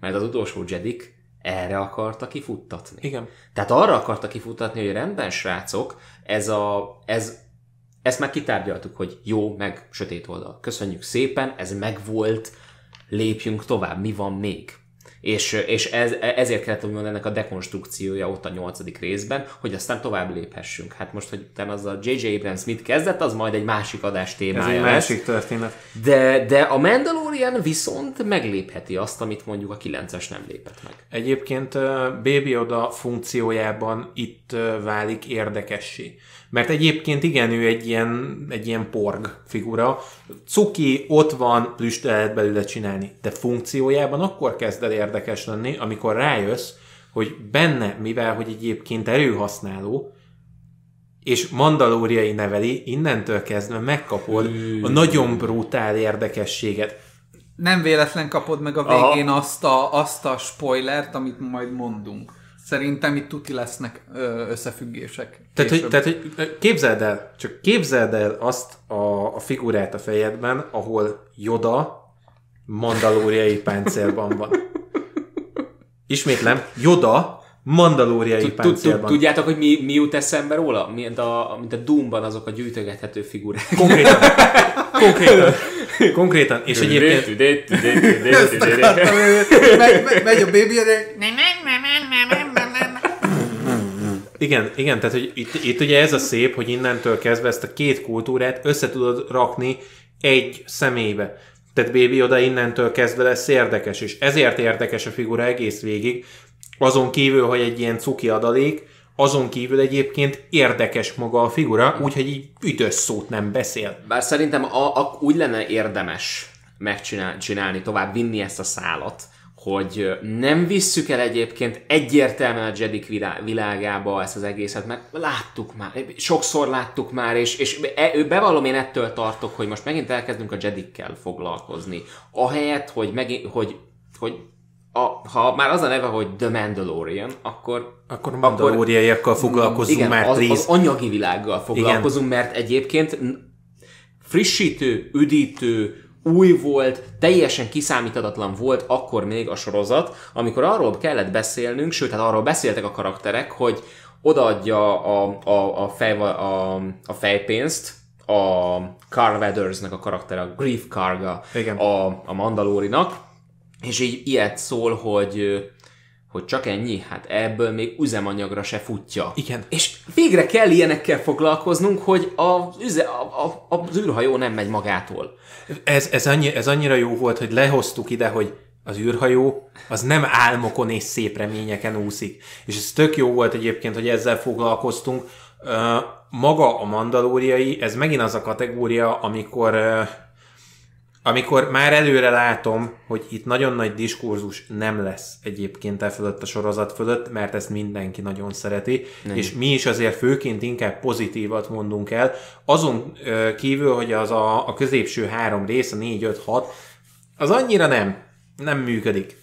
mert az utolsó Jedik erre akarta kifuttatni. Igen. Tehát arra akarta kifuttatni, hogy rendben, srácok, ez a, ez, ezt már kitárgyaltuk, hogy jó, meg sötét oldal. Köszönjük szépen, ez megvolt, lépjünk tovább, mi van még? És, és ez, ezért kellett volna ennek a dekonstrukciója ott a nyolcadik részben, hogy aztán tovább léphessünk. Hát most, hogy utána az a J.J. Abrams mit kezdett, az majd egy másik adás témája Ez egy lesz. másik történet. De, de a Mandalorian viszont meglépheti azt, amit mondjuk a 9-es nem lépett meg. Egyébként Baby Yoda funkciójában itt válik érdekessé. Mert egyébként igen, ő egy ilyen, egy ilyen porg figura. Cuki, ott van, plüst lehet belőle csinálni. De funkciójában akkor kezd el érdekes lenni, amikor rájössz, hogy benne, mivel hogy egyébként erőhasználó, és mandalóriai neveli, innentől kezdve megkapod a nagyon brutál érdekességet. Nem véletlen kapod meg a Aha. végén azt a, azt a spoilert, amit majd mondunk. Szerintem itt tuti lesznek összefüggések. Tehát hogy, tehát, hogy képzeld el, csak képzeld el azt a, a figurát a fejedben, ahol Yoda mandalóriai [LAUGHS] páncélban van. Ismétlem, Yoda mandalóriai páncélban. Tudjátok, hogy mi, mi jut eszembe róla? Mint a, mint a Doomban azok a gyűjtögethető figurák. Konkrétan. Konkrétan. [LAUGHS] Konkrétan. És egyébként megy, a baby, de Igen, igen, tehát hogy itt, itt ugye ez a szép, hogy innentől kezdve ezt a két kultúrát össze tudod rakni egy személybe. Tehát Baby oda innentől kezdve lesz érdekes, és ezért érdekes a figura egész végig, azon kívül, hogy egy ilyen cuki adalék, azon kívül egyébként érdekes maga a figura, úgyhogy így ütös szót nem beszél. Bár szerintem a, a, úgy lenne érdemes megcsinálni, csinálni, tovább vinni ezt a szálat, hogy nem visszük el egyébként egyértelműen a Jedik vilá- világába ezt az egészet, mert láttuk már, sokszor láttuk már, és, és e- bevallom, én ettől tartok, hogy most megint elkezdünk a Jedikkel foglalkozni. Ahelyett, hogy, megint, hogy, hogy a, ha már az a neve, hogy The Mandalorian, akkor Akkor mandalóriaiakkal foglalkozzunk igen, már, az, az anyagi világgal foglalkozunk, mert egyébként frissítő, üdítő, új volt, teljesen kiszámíthatatlan volt akkor még a sorozat, amikor arról kellett beszélnünk, sőt, hát arról beszéltek a karakterek, hogy odaadja a, a, a, fej, a, a fejpénzt, a Carl Weathersnek a karaktere, a Grief Karga Igen. a, a Mandalorinak, és így ilyet szól, hogy hogy csak ennyi, hát ebből még üzemanyagra se futja. Igen. És végre kell ilyenekkel foglalkoznunk, hogy az, üze, a, a, az űrhajó nem megy magától. Ez, ez, annyi, ez annyira jó volt, hogy lehoztuk ide, hogy az űrhajó az nem álmokon és szép reményeken úszik. És ez tök jó volt egyébként, hogy ezzel foglalkoztunk. Maga a mandalóriai, ez megint az a kategória, amikor amikor már előre látom, hogy itt nagyon nagy diskurzus nem lesz egyébként e fölött a sorozat fölött, mert ezt mindenki nagyon szereti, nem. és mi is azért főként inkább pozitívat mondunk el, azon kívül, hogy az a, a középső három rész, a 4, 5, 6, az annyira nem, nem működik.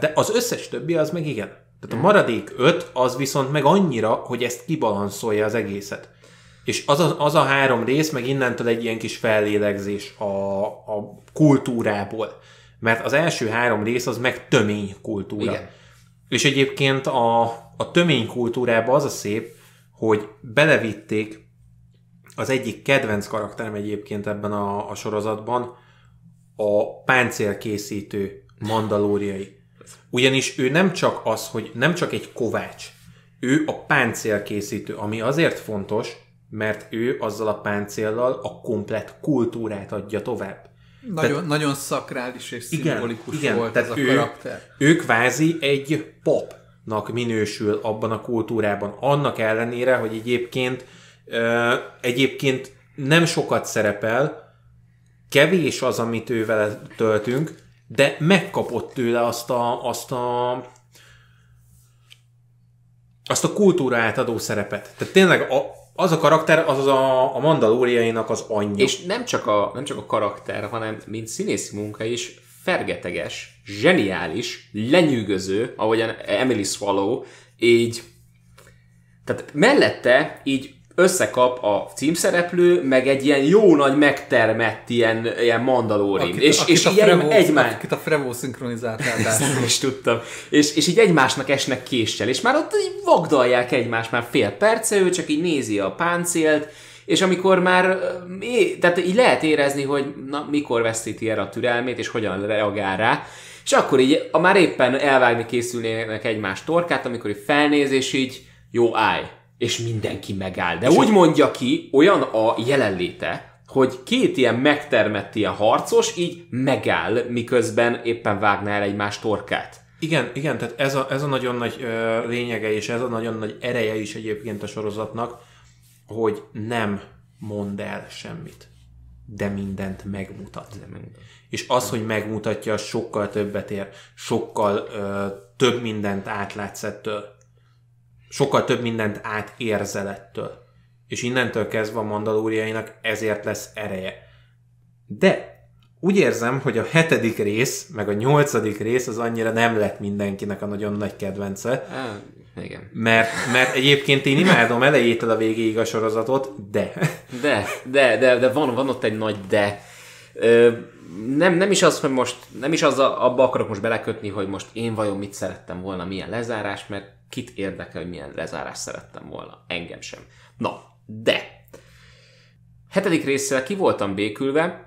De az összes többi az meg igen. Tehát a maradék 5 az viszont meg annyira, hogy ezt kibalanszolja az egészet. És az a, az a három rész, meg innentől egy ilyen kis fellélegzés a, a kultúrából. Mert az első három rész az meg tömény kultúra. Igen. És egyébként a, a tömény kultúrában az a szép, hogy belevitték az egyik kedvenc karakterem egyébként ebben a, a sorozatban, a páncélkészítő mandalóriai. Ugyanis ő nem csak az, hogy nem csak egy kovács, ő a páncélkészítő, ami azért fontos, mert ő azzal a páncéllal a komplet kultúrát adja tovább. nagyon, tehát, nagyon szakrális és szimbolikus igen, volt tehát ez a ő, karakter. Ő kvázi egy popnak minősül abban a kultúrában. Annak ellenére, hogy egyébként ö, egyébként nem sokat szerepel, kevés az, amit ő vele töltünk, de megkapott tőle azt a, azt a azt a kultúra átadó szerepet. Tehát tényleg a, az a karakter, az a, a mandalóriainak az anyja. És nem csak, a, nem csak a karakter, hanem mint színészi munka is fergeteges, zseniális, lenyűgöző, ahogyan Emily Swallow így tehát mellette így összekap a címszereplő, meg egy ilyen jó nagy megtermett ilyen, ilyen mandalórin. Akit, és, akit és a így Frevo, egymás... Akit a Frevo szinkronizált [LAUGHS] nem is tudtam. És, és így egymásnak esnek késsel, és már ott így vagdalják egymást már fél perce, ő csak így nézi a páncélt, és amikor már, tehát így lehet érezni, hogy na, mikor veszíti el a türelmét, és hogyan reagál rá, és akkor így, a már éppen elvágni készülnének egymás torkát, amikor így felnéz, és így, jó, állj, és mindenki megáll. De úgy mondja ki, olyan a jelenléte, hogy két ilyen megtermett ilyen harcos így megáll, miközben éppen vágná el egymás torkát. Igen, igen, tehát ez a, ez a nagyon nagy ö, lényege, és ez a nagyon nagy ereje is egyébként a sorozatnak, hogy nem mond el semmit, de mindent megmutat. És az, hogy megmutatja, sokkal többet ér, sokkal ö, több mindent átlátsz ettől, sokkal több mindent átérzel ettől. És innentől kezdve a mandalóriainak ezért lesz ereje. De úgy érzem, hogy a hetedik rész, meg a nyolcadik rész az annyira nem lett mindenkinek a nagyon nagy kedvence, Á, igen. mert, mert egyébként én imádom elejétől a végéig a sorozatot, de De, de, de, de van, van ott egy nagy de. Ö, nem, nem is az, hogy most, nem is az a, abba akarok most belekötni, hogy most én vajon mit szerettem volna, milyen lezárás, mert kit érdekel, hogy milyen lezárás szerettem volna. Engem sem. Na, de. Hetedik résszel ki voltam békülve,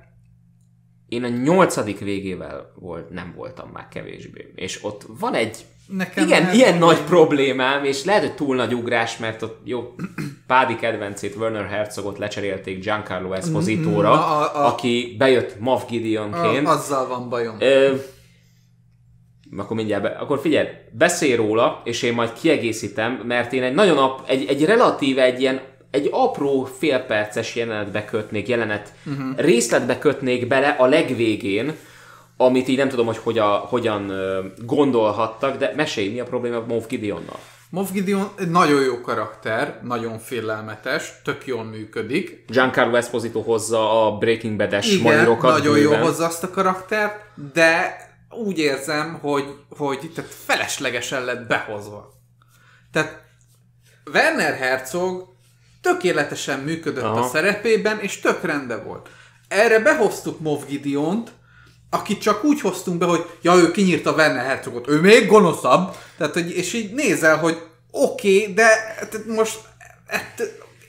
én a nyolcadik végével volt, nem voltam már kevésbé. És ott van egy Nekem igen, lehet ilyen nagy problémám, és lehet, hogy túl nagy ugrás, mert ott jó, Pádi kedvencét, Werner Herzogot lecserélték Giancarlo Espositóra, Na, a- a- aki bejött Moff Gideonként. A, azzal van bajom. Ö, akkor mindjárt, be, akkor figyelj, beszélj róla, és én majd kiegészítem, mert én egy nagyon ap, egy, egy relatíve egy ilyen egy apró félperces jelenetbe kötnék, jelenet uh-huh. részletbe kötnék bele a legvégén, amit így nem tudom, hogy hogyan, hogyan gondolhattak, de mesélj, mi a probléma Moff Gideonnal? Moff Gideon egy nagyon jó karakter, nagyon félelmetes, tök jól működik. Giancarlo Esposito hozza a Breaking Bad-es Igen, nagyon jó hozza azt a karaktert, de úgy érzem, hogy, hogy tehát feleslegesen lett behozva. Tehát Werner Herzog tökéletesen működött Aha. a szerepében, és tök rendben volt. Erre behoztuk Moff Gideont, akit csak úgy hoztunk be, hogy ja, ő kinyírta Werner Herzogot, ő még gonoszabb, tehát, hogy, és így nézel, hogy oké, okay, de tehát most hát,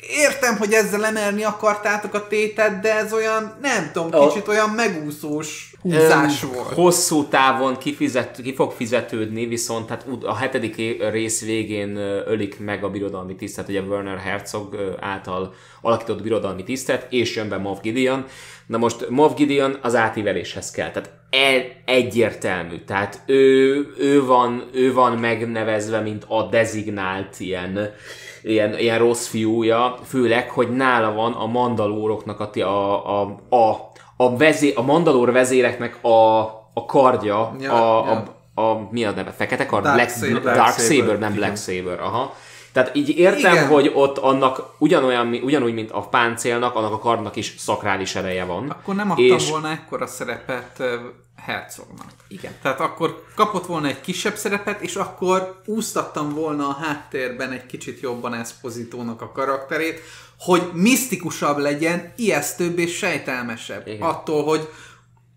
értem, hogy ezzel emelni akartátok a tétet, de ez olyan, nem tudom, A- kicsit olyan megúszós húzás Öm, volt. Hosszú távon kifizet, ki fog fizetődni, viszont hát a hetedik rész végén ölik meg a birodalmi tisztet, ugye Werner Herzog által alakított birodalmi tisztet, és jön be Moff Gideon. Na most Moff Gideon az átíveléshez kell, tehát el, egyértelmű, tehát ő, ő, van, ő van megnevezve, mint a designált ilyen ilyen, ilyen rossz fiúja, főleg, hogy nála van a mandalóroknak a, a, a, a, a, vezé, a mandalór vezéreknek a, a kardja, Ja, a, ja. A, a, mi a neve? Fekete kard? Dark Black, Saber. Dark, Dark Saber, Saber, nem igen. Black Saber, aha. Tehát így értem, Igen. hogy ott annak ugyanolyan, ugyanúgy, mint a páncélnak, annak a kardnak is szakrális ereje van. Akkor nem adtam és, volna ekkora szerepet Herzognak. Igen. Tehát akkor kapott volna egy kisebb szerepet, és akkor úsztattam volna a háttérben egy kicsit jobban Espositónak a karakterét, hogy misztikusabb legyen, ijesztőbb és sejtelmesebb. Igen. Attól, hogy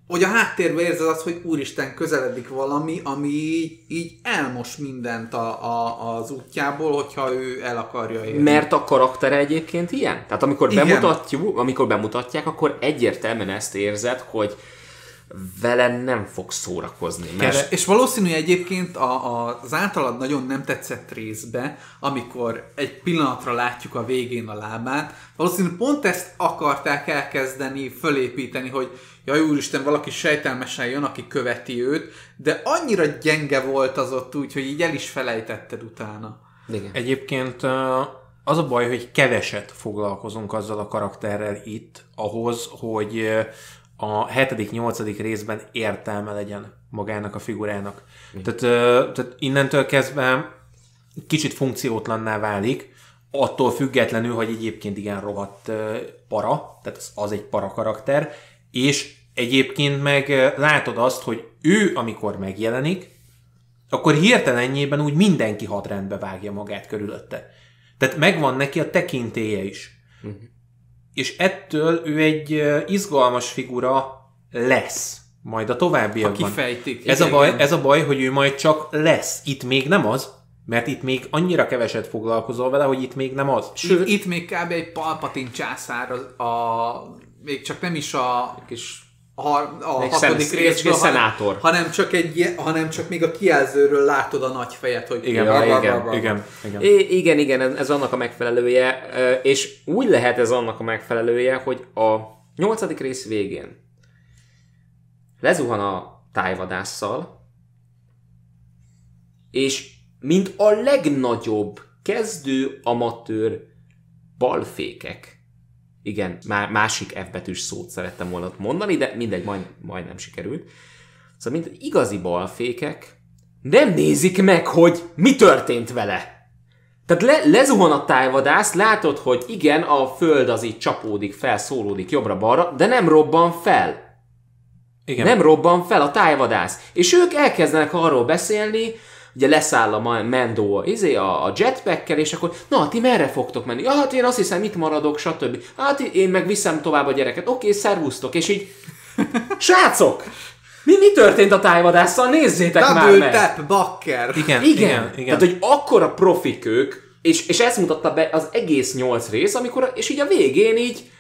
hogy a háttérben érzed azt, hogy úristen, közeledik valami, ami így, így elmos mindent a, a, az útjából, hogyha ő el akarja érni. Mert a karaktere egyébként ilyen. Tehát amikor Igen. bemutatjuk, amikor bemutatják, akkor egyértelműen ezt érzed, hogy vele nem fog szórakozni. Mert És, és valószínű egyébként a, a, az általad nagyon nem tetszett részbe, amikor egy pillanatra látjuk a végén a lábát, valószínű pont ezt akarták elkezdeni, fölépíteni, hogy jaj úristen, valaki sejtelmesen jön, aki követi őt, de annyira gyenge volt az ott úgy, hogy így el is felejtetted utána. Igen. Egyébként az a baj, hogy keveset foglalkozunk azzal a karakterrel itt, ahhoz, hogy a hetedik, nyolcadik részben értelme legyen magának a figurának. Tehát, ö, tehát innentől kezdve kicsit funkciótlanná válik, attól függetlenül, hogy egyébként igen rohadt ö, para, tehát az, az egy para karakter, és egyébként meg látod azt, hogy ő, amikor megjelenik, akkor hirtelennyében úgy mindenki hadrendbe vágja magát körülötte. Tehát megvan neki a tekintélye is. Uh-huh. És ettől ő egy izgalmas figura lesz majd a Ha továbbiakban. kifejtik. Ez a, Igen, baj, igen. ez a baj, hogy ő majd csak lesz. Itt még nem az, mert itt még annyira keveset foglalkozol vele, hogy itt még nem az. Sőt, itt, itt még kb. egy Palpatine császár a, a még csak nem is a Kis a, har- a Egy hatodik részből, egy hanem, szenátor. hanem, csak egy, hanem csak még a kijelzőről látod a nagy fejet, hogy Igen, Ja, igen, igen, igen, igen. I- igen, igen, ez, annak a megfelelője, és úgy lehet ez annak a megfelelője, hogy a nyolcadik rész végén lezuhan a tájvadásszal, és mint a legnagyobb kezdő amatőr balfékek, igen, már másik F betűs szót szerettem volna mondani, de mindegy, majd, nem sikerült. Szóval, mint igazi balfékek, nem nézik meg, hogy mi történt vele. Tehát le, lezuhan a tájvadász, látod, hogy igen, a föld az így csapódik fel, szólódik jobbra-balra, de nem robban fel. igen. Nem robban fel a tájvadász. És ők elkezdenek arról beszélni, ugye leszáll a Mendo izé, a, a jetpackkel, és akkor, na, ti merre fogtok menni? Ja, hát én azt hiszem, itt maradok, stb. Hát én meg viszem tovább a gyereket. Oké, szervusztok. És így, [LAUGHS] srácok, mi, mi történt a tájvadásszal? Nézzétek már Double meg! tap, bakker! Igen, Igen, igen, igen. Tehát, hogy akkora profik ők, és, és ezt mutatta be az egész nyolc rész, amikor, és így a végén így,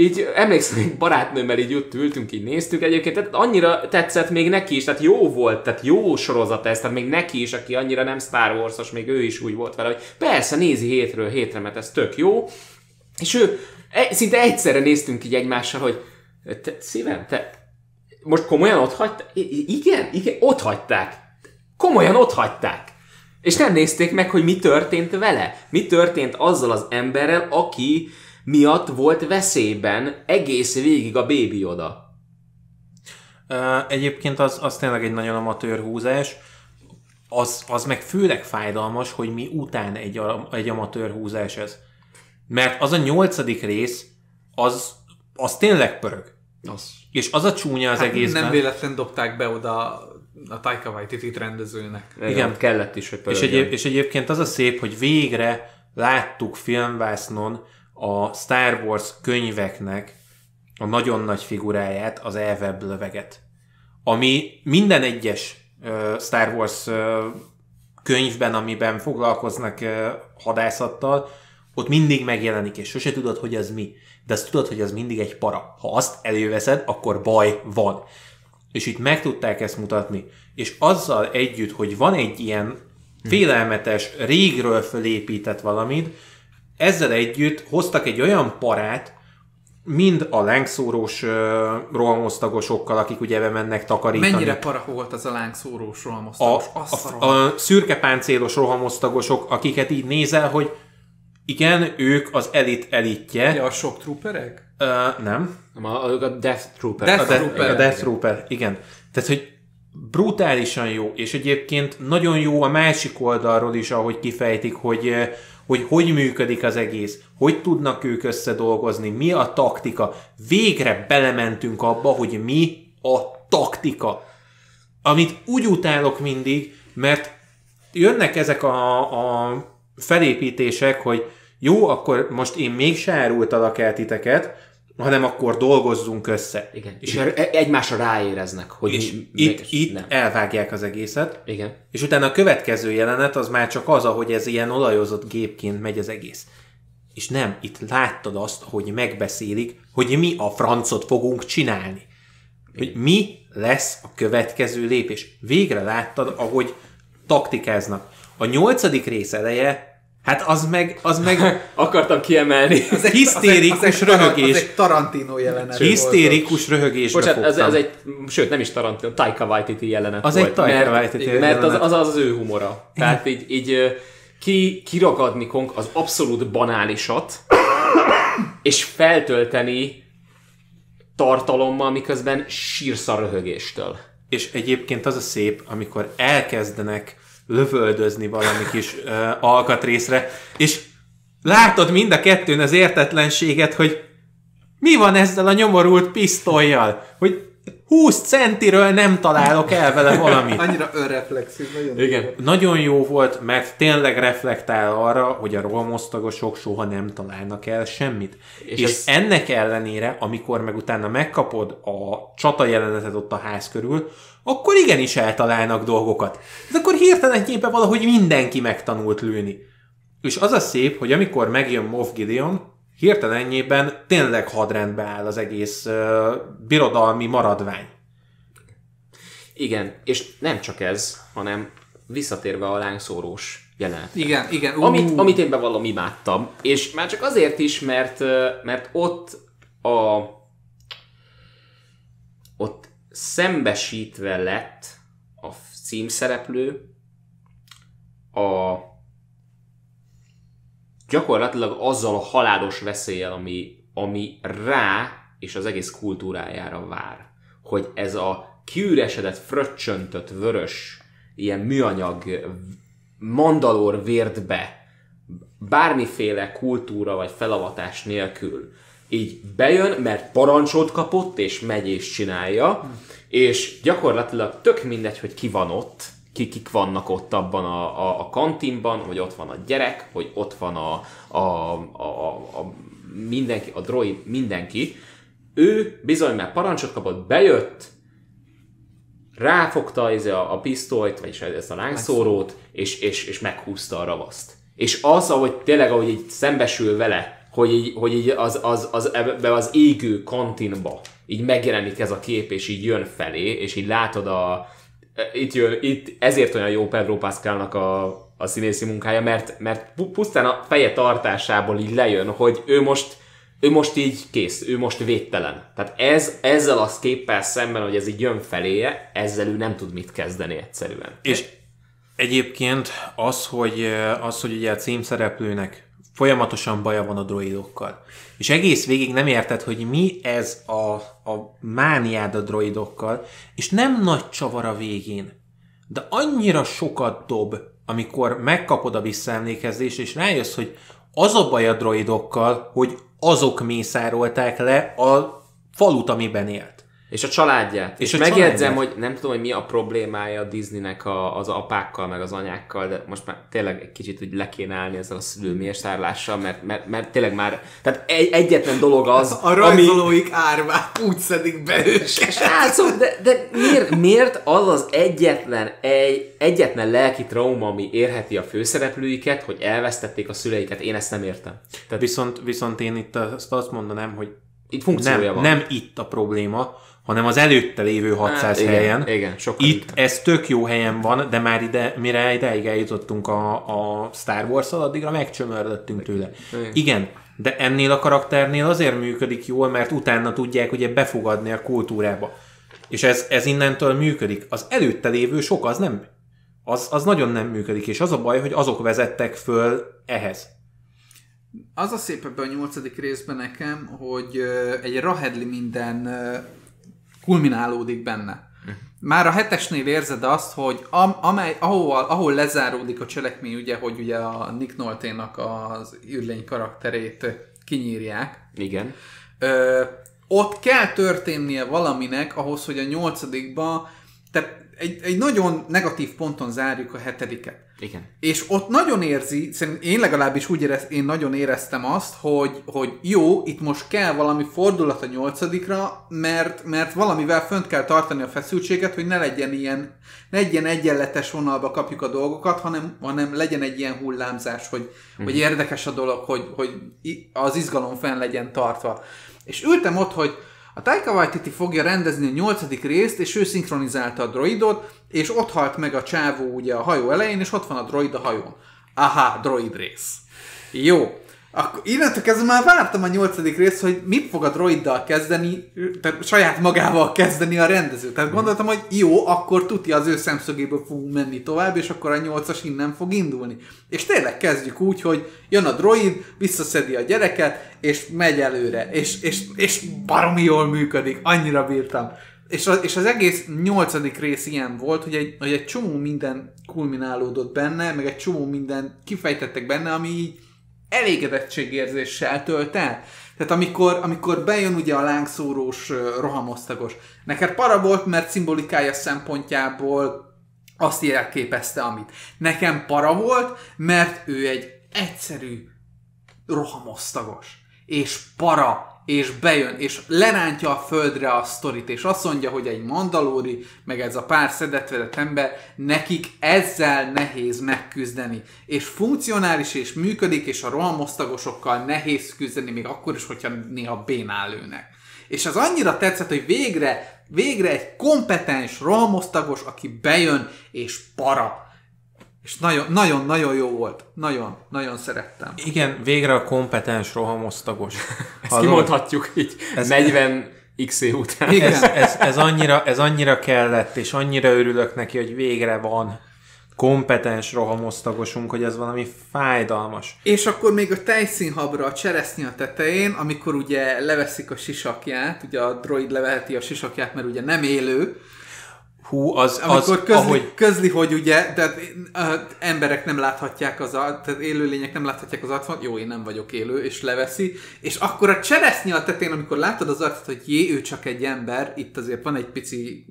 így emlékszem, hogy barátnőmmel így ott ültünk, így néztük egyébként, tehát annyira tetszett még neki is, tehát jó volt, tehát jó sorozat ez, tehát még neki is, aki annyira nem Star Wars-os, még ő is úgy volt vele, hogy persze nézi hétről hétre, mert ez tök jó, és ő, e- szinte egyszerre néztünk így egymással, hogy te, szívem, te most komolyan ott hagyták? Igen, igen, ott hagyták. Komolyan ott hagyták. És nem nézték meg, hogy mi történt vele. Mi történt azzal az emberrel, aki miatt volt veszélyben egész végig a bébi oda. Ö, Egyébként az, az tényleg egy nagyon amatőr húzás. Az, az meg főleg fájdalmas, hogy mi után egy, a- egy amatőr húzás ez. Mert az a nyolcadik rész, az, az tényleg pörög. Az. És az a csúnya az Hát egészben. nem véletlen dobták be oda a Taika Waititi rendezőnek. Igen, Igen. kellett is, hogy És, pörögjön. egyéb, és egyébként az a szép, hogy végre láttuk filmvásznon a Star Wars könyveknek a nagyon nagy figuráját, az elvebb löveget. Ami minden egyes uh, Star Wars uh, könyvben, amiben foglalkoznak uh, hadászattal, ott mindig megjelenik, és sose tudod, hogy az mi. De azt tudod, hogy az mindig egy para. Ha azt előveszed, akkor baj van. És itt meg tudták ezt mutatni. És azzal együtt, hogy van egy ilyen félelmetes, régről fölépített valamit, ezzel együtt hoztak egy olyan parát, mind a lángszórós uh, rohamosztagosokkal, akik ugye bemennek takarítani. Mennyire para volt az a lángszórós rohamosztagos? a, a, a, a szürke páncélos rohamosztagosok, akiket így nézel, hogy igen, ők az elit elitje. Ja, a sok trooperek? Uh, nem. A, a Death Trooper. Death A, de, Trooper. a Death Trooper, igen. Tehát, hogy brutálisan jó, és egyébként nagyon jó a másik oldalról is, ahogy kifejtik, hogy hogy hogy működik az egész, hogy tudnak ők összedolgozni, mi a taktika. Végre belementünk abba, hogy mi a taktika. Amit úgy utálok mindig, mert jönnek ezek a, a felépítések, hogy jó, akkor most én mégse árultalak el titeket, hanem akkor dolgozzunk össze. Igen. És er- egymásra ráéreznek, hogy És mi- itt, itt nem. elvágják az egészet, Igen. és utána a következő jelenet az már csak az, ahogy ez ilyen olajozott gépként megy az egész. És nem, itt láttad azt, hogy megbeszélik, hogy mi a francot fogunk csinálni. Hogy mi lesz a következő lépés. Végre láttad, ahogy taktikáznak. A nyolcadik rész eleje, hát az meg, az meg [LAUGHS] Akartam kiemelni. [LAUGHS] Az egy- hisztérikus az egy, az egy, taran- röhögés. Az egy Tarantino jelenet volt. hisztérikus röhögésbe Bocsánat, ez, ez egy, sőt nem is Tarantino, Taika Waititi jelenet Az volt. egy Taika mert, Waititi Mert az, jelenet. az, az ő humora. Tehát így, így ki, kiragadni konk az abszolút banálisat, és feltölteni tartalommal, miközben sírsz a röhögéstől. És egyébként az a szép, amikor elkezdenek lövöldözni valami kis uh, alkatrészre, és látod mind a kettőn az értetlenséget, hogy mi van ezzel a nyomorult pisztolyjal? Hogy 20 centiről nem találok el vele valamit. Annyira önreflexív, nagyon Igen. Nagyon jó volt, mert tényleg reflektál arra, hogy a rohamosztagosok soha nem találnak el semmit. És, És ez- ennek ellenére, amikor meg utána megkapod a csata jelenetet ott a ház körül, akkor igenis eltalálnak dolgokat. De akkor hirtelenjében valahogy mindenki megtanult lőni. És az a szép, hogy amikor megjön Moff Gideon, hirtelenjében tényleg hadrendbe áll az egész uh, birodalmi maradvány. Igen, és nem csak ez, hanem visszatérve a lángszórós jelenet. Igen, igen. ú, Amit, amit én bevallom imádtam, és már csak azért is, mert, ö, mert ott a ott szembesítve lett a címszereplő a gyakorlatilag azzal a halálos veszéllyel, ami, ami rá és az egész kultúrájára vár. Hogy ez a kiüresedett, fröccsöntött, vörös, ilyen műanyag mandalor vért be, bármiféle kultúra vagy felavatás nélkül így bejön, mert parancsot kapott, és megy és csinálja, és gyakorlatilag tök mindegy, hogy ki van ott, kik vannak ott abban a, a, a kantinban, hogy ott van a gyerek, hogy ott van a, a, a, a, mindenki, a droid, mindenki. Ő bizony már parancsot kapott, bejött, ráfogta ez a, a pisztolyt, vagyis ezt a lángszórót, és, és, és meghúzta a ravaszt. És az, ahogy tényleg, ahogy így szembesül vele, hogy így, hogy így az, az, az, ebbe az égő kantinba így megjelenik ez a kép, és így jön felé, és így látod a... Itt jön, itt ezért olyan jó Pedro Pascalnak a, a színészi munkája, mert, mert pu- pusztán a feje tartásából így lejön, hogy ő most ő most így kész, ő most védtelen. Tehát ez, ezzel a képpel szemben, hogy ez így jön feléje, ezzel ő nem tud mit kezdeni egyszerűen. És egyébként az, hogy, az, hogy ugye a címszereplőnek folyamatosan baja van a droidokkal. És egész végig nem érted, hogy mi ez a, a mániád a droidokkal, és nem nagy csavar a végén. De annyira sokat dob, amikor megkapod a visszaemlékezést, és rájössz, hogy az a baj a droidokkal, hogy azok mészárolták le a falut, amiben élt. És a családját. És És, a megjegyzem, családját. hogy nem tudom, hogy mi a problémája a Disneynek a, az apákkal, meg az anyákkal, de most már tényleg egy kicsit úgy le kéne állni ezzel a szülőmiesárlással, mert, mert, mert tényleg már, tehát egy, egyetlen dolog az, A rajzolóik árvát úgy szedik be őket. Srácok, de, de miért, miért az az egyetlen, egy, egyetlen lelki trauma, ami érheti a főszereplőiket, hogy elvesztették a szüleiket? Én ezt nem értem. Tehát Viszont, viszont én itt azt azt mondanám, hogy itt funkciója nem, van. nem itt a probléma, hanem az előtte lévő 600 Hát, igen, helyen. igen, sokkal itt inkább. ez tök jó helyen van, de már ide, mire ideig eljutottunk a, a Star Wars-szal, addigra megcsömörlöttünk tőle. Igen. Igen, de ennél a karakternél azért működik jól, mert utána tudják ugye befogadni a kultúrába. És ez, ez innentől működik. Az előtte lévő sok az nem. Az, az nagyon nem működik, és az a baj, hogy azok vezettek föl ehhez. Az a szép ebben a nyolcadik részben nekem, hogy egy rahedli minden kulminálódik benne. Már a hetesnél érzed azt, hogy am, amely, ahol, ahol lezáródik a cselekmény, ugye, hogy ugye a Nick Nolte-nak az űrlény karakterét kinyírják, Igen. Ö, ott kell történnie valaminek ahhoz, hogy a nyolcadikba, tehát egy, egy nagyon negatív ponton zárjuk a hetediket. Igen. És ott nagyon érzi, szerintem én legalábbis úgy érez, én nagyon éreztem azt, hogy, hogy jó, itt most kell valami fordulat a nyolcadikra, mert, mert valamivel fönt kell tartani a feszültséget, hogy ne legyen ilyen, ne legyen egyenletes vonalba kapjuk a dolgokat, hanem, hanem legyen egy ilyen hullámzás, hogy, hogy érdekes a dolog, hogy, hogy az izgalom fenn legyen tartva. És ültem ott, hogy a Taika Waititi fogja rendezni a nyolcadik részt, és ő szinkronizálta a droidot, és ott halt meg a csávó ugye a hajó elején, és ott van a droid a hajón. Aha, droid rész. Jó. Akkor innentől kezdve már vártam a nyolcadik részt, hogy mit fog a droiddal kezdeni, tehát saját magával kezdeni a rendező. Tehát gondoltam, hogy jó, akkor tuti az ő szemszögéből fogunk menni tovább, és akkor a nyolcas innen fog indulni. És tényleg kezdjük úgy, hogy jön a droid, visszaszedi a gyereket, és megy előre. És, és, és baromi jól működik, annyira bírtam. És az, és az egész nyolcadik rész ilyen volt, hogy egy, hogy egy csomó minden kulminálódott benne, meg egy csomó minden kifejtettek benne, ami így elégedettségérzéssel tölt el. Tehát amikor, amikor bejön ugye a lángszórós rohamosztagos, neked para volt, mert szimbolikája szempontjából azt jelképezte, amit. Nekem para volt, mert ő egy egyszerű rohamosztagos. És para, és bejön, és lerántja a földre a sztorit, és azt mondja, hogy egy mandalóri, meg ez a pár szedetvedett ember, nekik ezzel nehéz megküzdeni. És funkcionális, és működik, és a rohamosztagosokkal nehéz küzdeni, még akkor is, hogyha néha bénál lőnek. És az annyira tetszett, hogy végre, végre egy kompetens rohamosztagos, aki bejön, és para. És nagyon-nagyon jó volt. Nagyon, nagyon szerettem. Igen, végre a kompetens rohamosztagos. [LAUGHS] Ezt kimondhatjuk így ez 40 x után. Igen. Ez, ez, ez, annyira, ez annyira kellett, és annyira örülök neki, hogy végre van kompetens rohamosztagosunk, hogy ez valami fájdalmas. És akkor még a tejszínhabra a cseresznye a tetején, amikor ugye leveszik a sisakját, ugye a droid leveheti a sisakját, mert ugye nem élő, Hú, az, Amikor az közli, ahogy... közli, hogy ugye, tehát uh, emberek nem láthatják az tehát élőlények nem láthatják az arcot, jó, én nem vagyok élő, és leveszi, és akkor a cseresznye a tetén, amikor látod az arcot, hogy jé, ő csak egy ember, itt azért van egy pici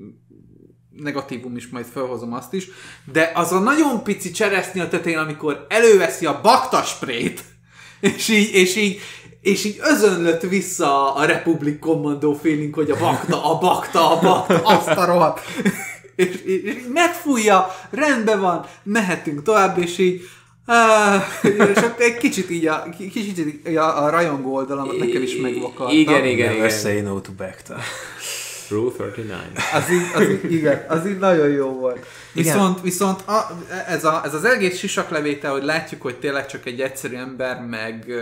negatívum is, majd felhozom azt is, de az a nagyon pici cseresznye a tetén, amikor előveszi a baktasprét, és így, és így, és így özönlött vissza a Republic Commando feeling, hogy a bakta, a bakta, a bakta, azt a rohadt. És, és, megfújja, rendben van, mehetünk tovább, és így és akkor egy kicsit így a, kicsit így a, a rajongó oldalamat nekem is megvakarta. Igen, igen, igen. say no to Bacta. Rule 39. Az így, az így, igen, az így nagyon jó volt. Igen. Viszont, viszont a, ez, a, ez az egész sisaklevétel, hogy látjuk, hogy tényleg csak egy egyszerű ember, meg,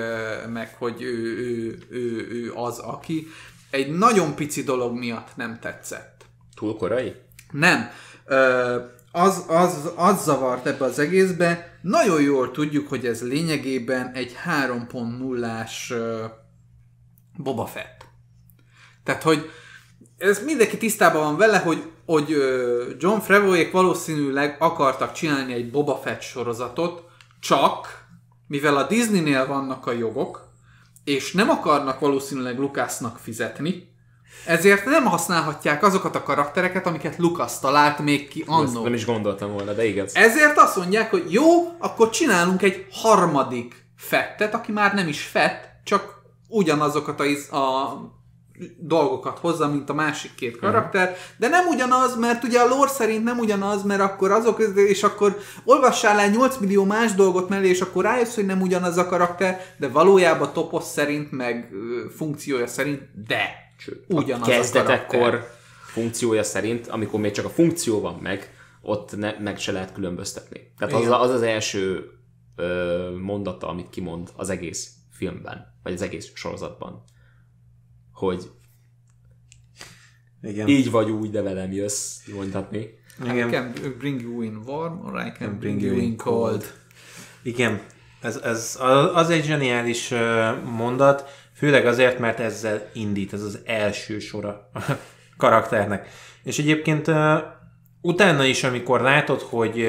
meg hogy ő, ő, ő, ő az, aki egy nagyon pici dolog miatt nem tetszett. Túl korai? Nem. Ö, az, az, az zavart ebbe az egészbe. Nagyon jól tudjuk, hogy ez lényegében egy 3.0-ás ö, Boba Fett. Tehát, hogy ez mindenki tisztában van vele, hogy, hogy John Favreauék valószínűleg akartak csinálni egy Boba Fett sorozatot, csak mivel a Disneynél vannak a jogok, és nem akarnak valószínűleg Lucasnak fizetni, ezért nem használhatják azokat a karaktereket, amiket Lucas talált még ki annó. nem is gondoltam volna, de igaz. Ezért azt mondják, hogy jó, akkor csinálunk egy harmadik fettet, aki már nem is fett, csak ugyanazokat a, a dolgokat hozza, mint a másik két karakter, de nem ugyanaz, mert ugye a lore szerint nem ugyanaz, mert akkor azok, és akkor olvassál el 8 millió más dolgot mellé, és akkor rájössz, hogy nem ugyanaz a karakter, de valójában toposz szerint, meg ö, funkciója szerint, de Sőt, ugyanaz a a kezdetekkor karakter. funkciója szerint, amikor még csak a funkció van meg, ott ne, meg se lehet különböztetni. Tehát az, Igen. az az első ö, mondata, amit kimond az egész filmben, vagy az egész sorozatban, hogy Igen. így vagy úgy, de velem jössz, mondhatni. I Igen. can bring you in warm, or I can bring bring you in in cold. Igen, ez, ez, az egy zseniális mondat, főleg azért, mert ezzel indít, ez az első sora a karakternek. És egyébként utána is, amikor látod, hogy,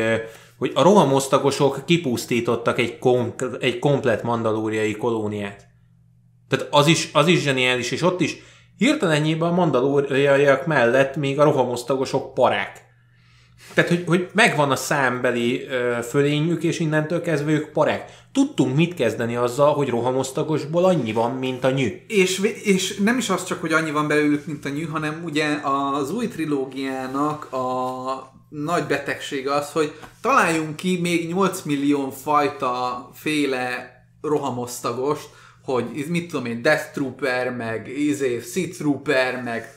hogy a rohamosztagosok kipusztítottak egy, kom, egy komplet mandalóriai kolóniát. Tehát az is, az is zseniális, és ott is hirtelenjében a mandalóriaiak mellett még a rohamosztagosok parák. Tehát, hogy, hogy megvan a számbeli ö, fölényük, és innentől kezdve ők parák. Tudtunk mit kezdeni azzal, hogy rohamosztagosból annyi van, mint a nyű. És, és nem is az csak, hogy annyi van belőlük, mint a nyű, hanem ugye az új trilógiának a nagy betegsége az, hogy találjunk ki még 8 millió fajta féle rohamosztagost, hogy mit tudom én, Death Trooper, meg izé, Sith Trooper, meg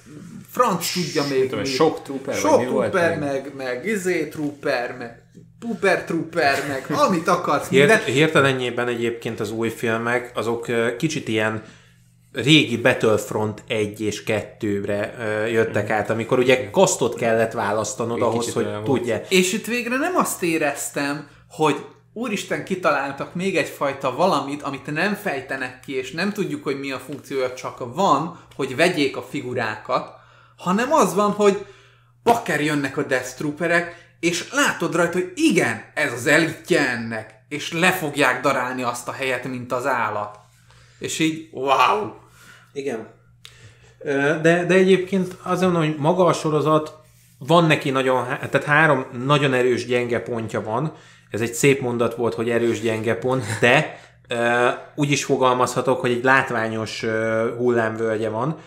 franc tudja még tudom. Shock Trooper, vagy mi volt Trooper, még? meg, meg izé Trooper, meg Pooper Trooper, meg amit akarsz, Hirt, hirtelenjében egyébként az új filmek, azok kicsit ilyen régi Battlefront 1 és 2-re ö, jöttek át, amikor ugye kasztot kellett választanod Egy ahhoz, hogy tudja. És itt végre nem azt éreztem, hogy úristen kitaláltak még egyfajta valamit, amit nem fejtenek ki, és nem tudjuk, hogy mi a funkciója, csak van, hogy vegyék a figurákat, hanem az van, hogy bakker jönnek a Death Trooperek, és látod rajta, hogy igen, ez az elitje ennek, és le fogják darálni azt a helyet, mint az állat. És így, wow! Igen. De, de egyébként azt mondom, hogy maga a sorozat van neki nagyon, há- tehát három nagyon erős gyenge pontja van. Ez egy szép mondat volt, hogy erős gyenge pont, de úgy is fogalmazhatok, hogy egy látványos hullámvölgye van,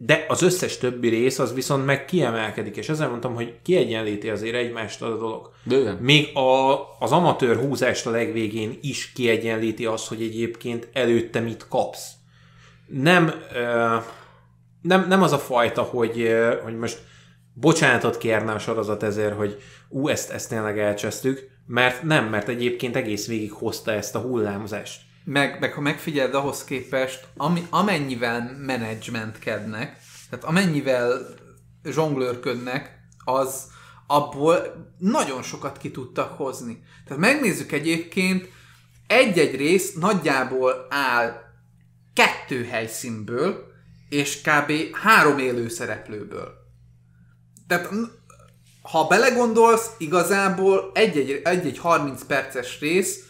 de az összes többi rész az viszont meg kiemelkedik, és ezzel mondtam, hogy kiegyenlíti azért egymást az a dolog. Bőven. Még a, az amatőr húzást a legvégén is kiegyenlíti az, hogy egyébként előtte mit kapsz. Nem, ö, nem, nem az a fajta, hogy, ö, hogy most bocsánatot kérne a sorozat ezért, hogy ú, ezt, ezt tényleg elcsesztük, mert nem, mert egyébként egész végig hozta ezt a hullámzást. Meg, meg ha megfigyeld ahhoz képest, ami, amennyivel menedzsmentkednek, tehát amennyivel zsonglőrködnek, az abból nagyon sokat ki tudtak hozni. Tehát megnézzük egyébként, egy-egy rész nagyjából áll kettő helyszínből, és kb. három élő szereplőből. Tehát ha belegondolsz, igazából egy-egy, egy-egy 30 perces rész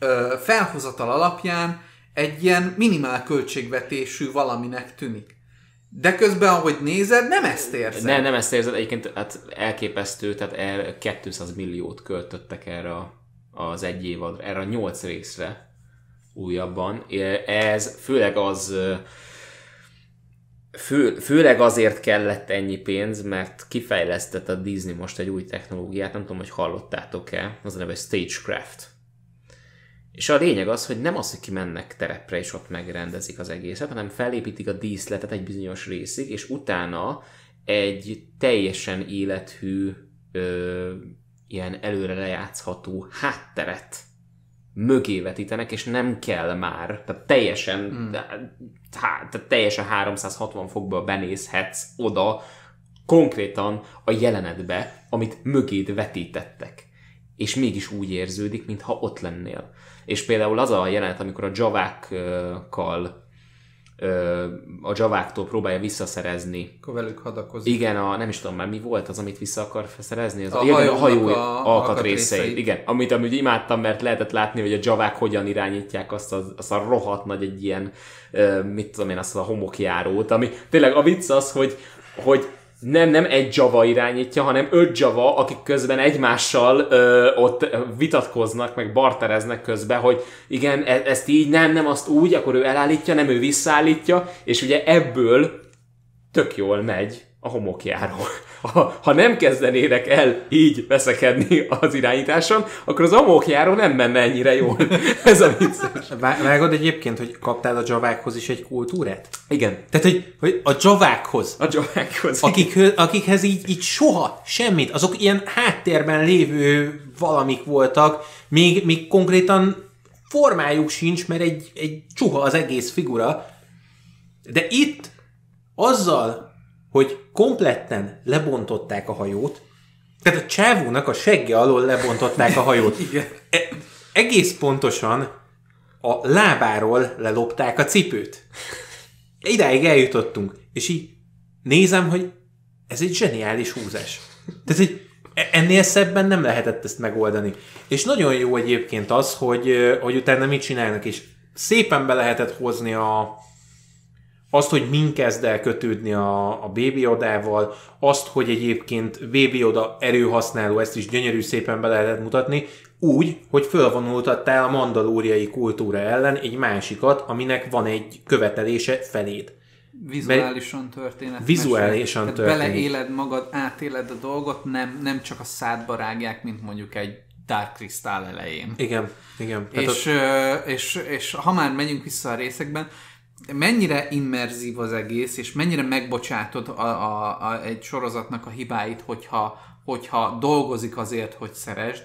ö, felhozatal alapján egy ilyen minimál költségvetésű valaminek tűnik. De közben, ahogy nézed, nem ezt érzed. Ne, nem ezt érzed, egyébként hát elképesztő, tehát el 200 milliót költöttek erre az egy évadra, erre a nyolc részre újabban. Ez főleg az fő, főleg azért kellett ennyi pénz, mert kifejlesztett a Disney most egy új technológiát, nem tudom, hogy hallottátok-e, az a neve Stagecraft. És a lényeg az, hogy nem az, hogy kimennek terepre és ott megrendezik az egészet, hanem felépítik a díszletet egy bizonyos részig, és utána egy teljesen élethű, ö, ilyen előre lejátszható hátteret mögé vetítenek, és nem kell már, tehát teljesen, mm. há, tehát teljesen 360 fokba benézhetsz oda konkrétan a jelenetbe, amit mögéd vetítettek. És mégis úgy érződik, mintha ott lennél. És például az a jelenet, amikor a javákkal a javáktól próbálja visszaszerezni Akkor velük hadakozik. igen, a, nem is tudom már mi volt az, amit vissza akar szerezni, az A igen, a hajó a alkatrészeit. Igen, amit amúgy imádtam, mert lehetett látni, hogy a javák hogyan irányítják azt a, azt a rohadt nagy egy ilyen, mit tudom én, azt a homokjárót, ami tényleg a vicc az, hogy, hogy nem, nem egy Java irányítja, hanem öt Java, akik közben egymással ö, ott vitatkoznak, meg bartereznek közben, hogy igen, e- ezt így, nem, nem azt úgy, akkor ő elállítja, nem ő visszaállítja, és ugye ebből tök jól megy a homokjáró. Ha, ha nem kezdenének el így veszekedni az irányításon, akkor az homokjáró nem menne ennyire jól. [LAUGHS] Ez a vicces. Vá- Vágod egyébként, hogy kaptál a javákhoz is egy kultúrát? Igen. Tehát, hogy, hogy a javákhoz, A Jovákhoz. akik, akikhez így, így soha semmit, azok ilyen háttérben lévő valamik voltak, még, még konkrétan formájuk sincs, mert egy, egy csuha az egész figura. De itt azzal, hogy kompletten lebontották a hajót, tehát a csávónak a segge alól lebontották a hajót. [LAUGHS] Igen. E- egész pontosan a lábáról lelopták a cipőt. Idáig eljutottunk, és így nézem, hogy ez egy zseniális húzás. Tehát, hogy e- ennél szebben nem lehetett ezt megoldani. És nagyon jó egyébként az, hogy, hogy utána mit csinálnak, és szépen be lehetett hozni a, azt, hogy min kezd el kötődni a, a Baby Odával, azt, hogy egyébként Baby Oda erőhasználó, ezt is gyönyörű szépen be lehetett mutatni, úgy, hogy fölvonultattál a mandalóriai kultúra ellen egy másikat, aminek van egy követelése feléd. Vizuálisan történet. Vizuálisan Tehát történik. beleéled magad, átéled a dolgot, nem, nem csak a szádba rágják, mint mondjuk egy Dark Crystal elején. Igen, igen. És, ö, és, és ha már megyünk vissza a részekben, mennyire immerzív az egész, és mennyire megbocsátod a, a, a, egy sorozatnak a hibáit, hogyha, hogyha dolgozik azért, hogy szeresd.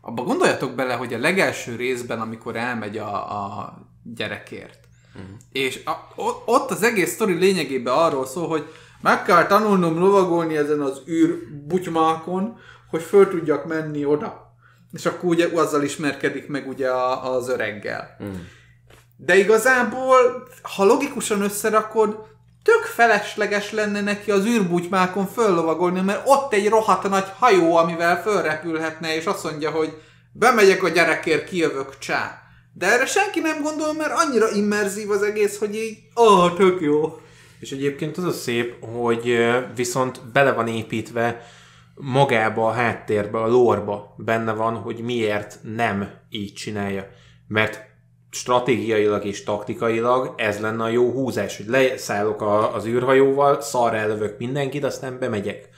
Abba gondoljatok bele, hogy a legelső részben, amikor elmegy a, a gyerekért, uh-huh. és a, ott az egész sztori lényegében arról szól, hogy meg kell tanulnom lovagolni ezen az űr butymákon, hogy föl tudjak menni oda. És akkor ugye azzal ismerkedik meg ugye a, az öreggel. Mm. De igazából, ha logikusan összerakod, tök felesleges lenne neki az űrbutymákon föllovagolni, mert ott egy rohadt nagy hajó, amivel fölrepülhetne, és azt mondja, hogy bemegyek a gyerekért, kijövök csá. De erre senki nem gondol, mert annyira immerzív az egész, hogy így, oh, tök jó. És egyébként az a szép, hogy viszont bele van építve magába a háttérbe, a lórba benne van, hogy miért nem így csinálja. Mert stratégiailag és taktikailag ez lenne a jó húzás, hogy leszállok a, az űrhajóval, szarra ellövök mindenkit, aztán bemegyek.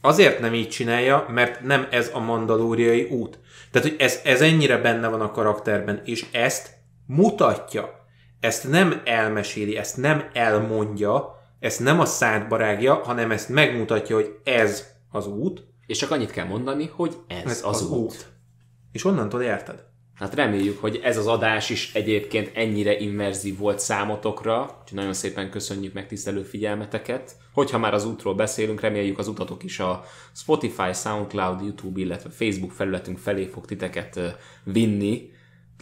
Azért nem így csinálja, mert nem ez a mandalóriai út. Tehát, hogy ez, ez ennyire benne van a karakterben, és ezt mutatja. Ezt nem elmeséli, ezt nem elmondja, ezt nem a szádba rágja, hanem ezt megmutatja, hogy ez az út, És csak annyit kell mondani, hogy ez, ez az, az út. És onnantól érted. Hát reméljük, hogy ez az adás is egyébként ennyire immerzív volt számotokra, úgyhogy nagyon szépen köszönjük megtisztelő figyelmeteket. Hogyha már az útról beszélünk, reméljük az utatok is a Spotify, Soundcloud, YouTube, illetve Facebook felületünk felé fog titeket vinni.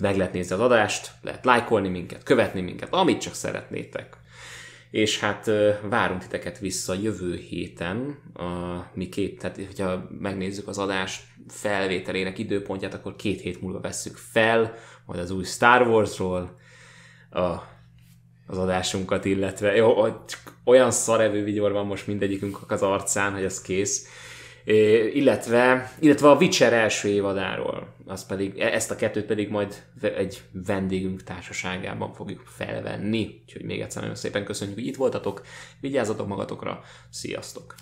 Meg lehet nézni az adást, lehet lájkolni minket, követni minket, amit csak szeretnétek. És hát várunk titeket vissza jövő héten, a, mi két, tehát hogyha megnézzük az adás felvételének időpontját, akkor két hét múlva vesszük fel, majd az új Star Warsról a, az adásunkat, illetve jó, olyan szarevő vigyor van most mindegyikünk az arcán, hogy az kész. É, illetve, illetve a Witcher első évadáról, az pedig, e- ezt a kettőt pedig majd egy vendégünk társaságában fogjuk felvenni. Úgyhogy még egyszer nagyon szépen köszönjük, hogy itt voltatok, vigyázzatok magatokra, sziasztok!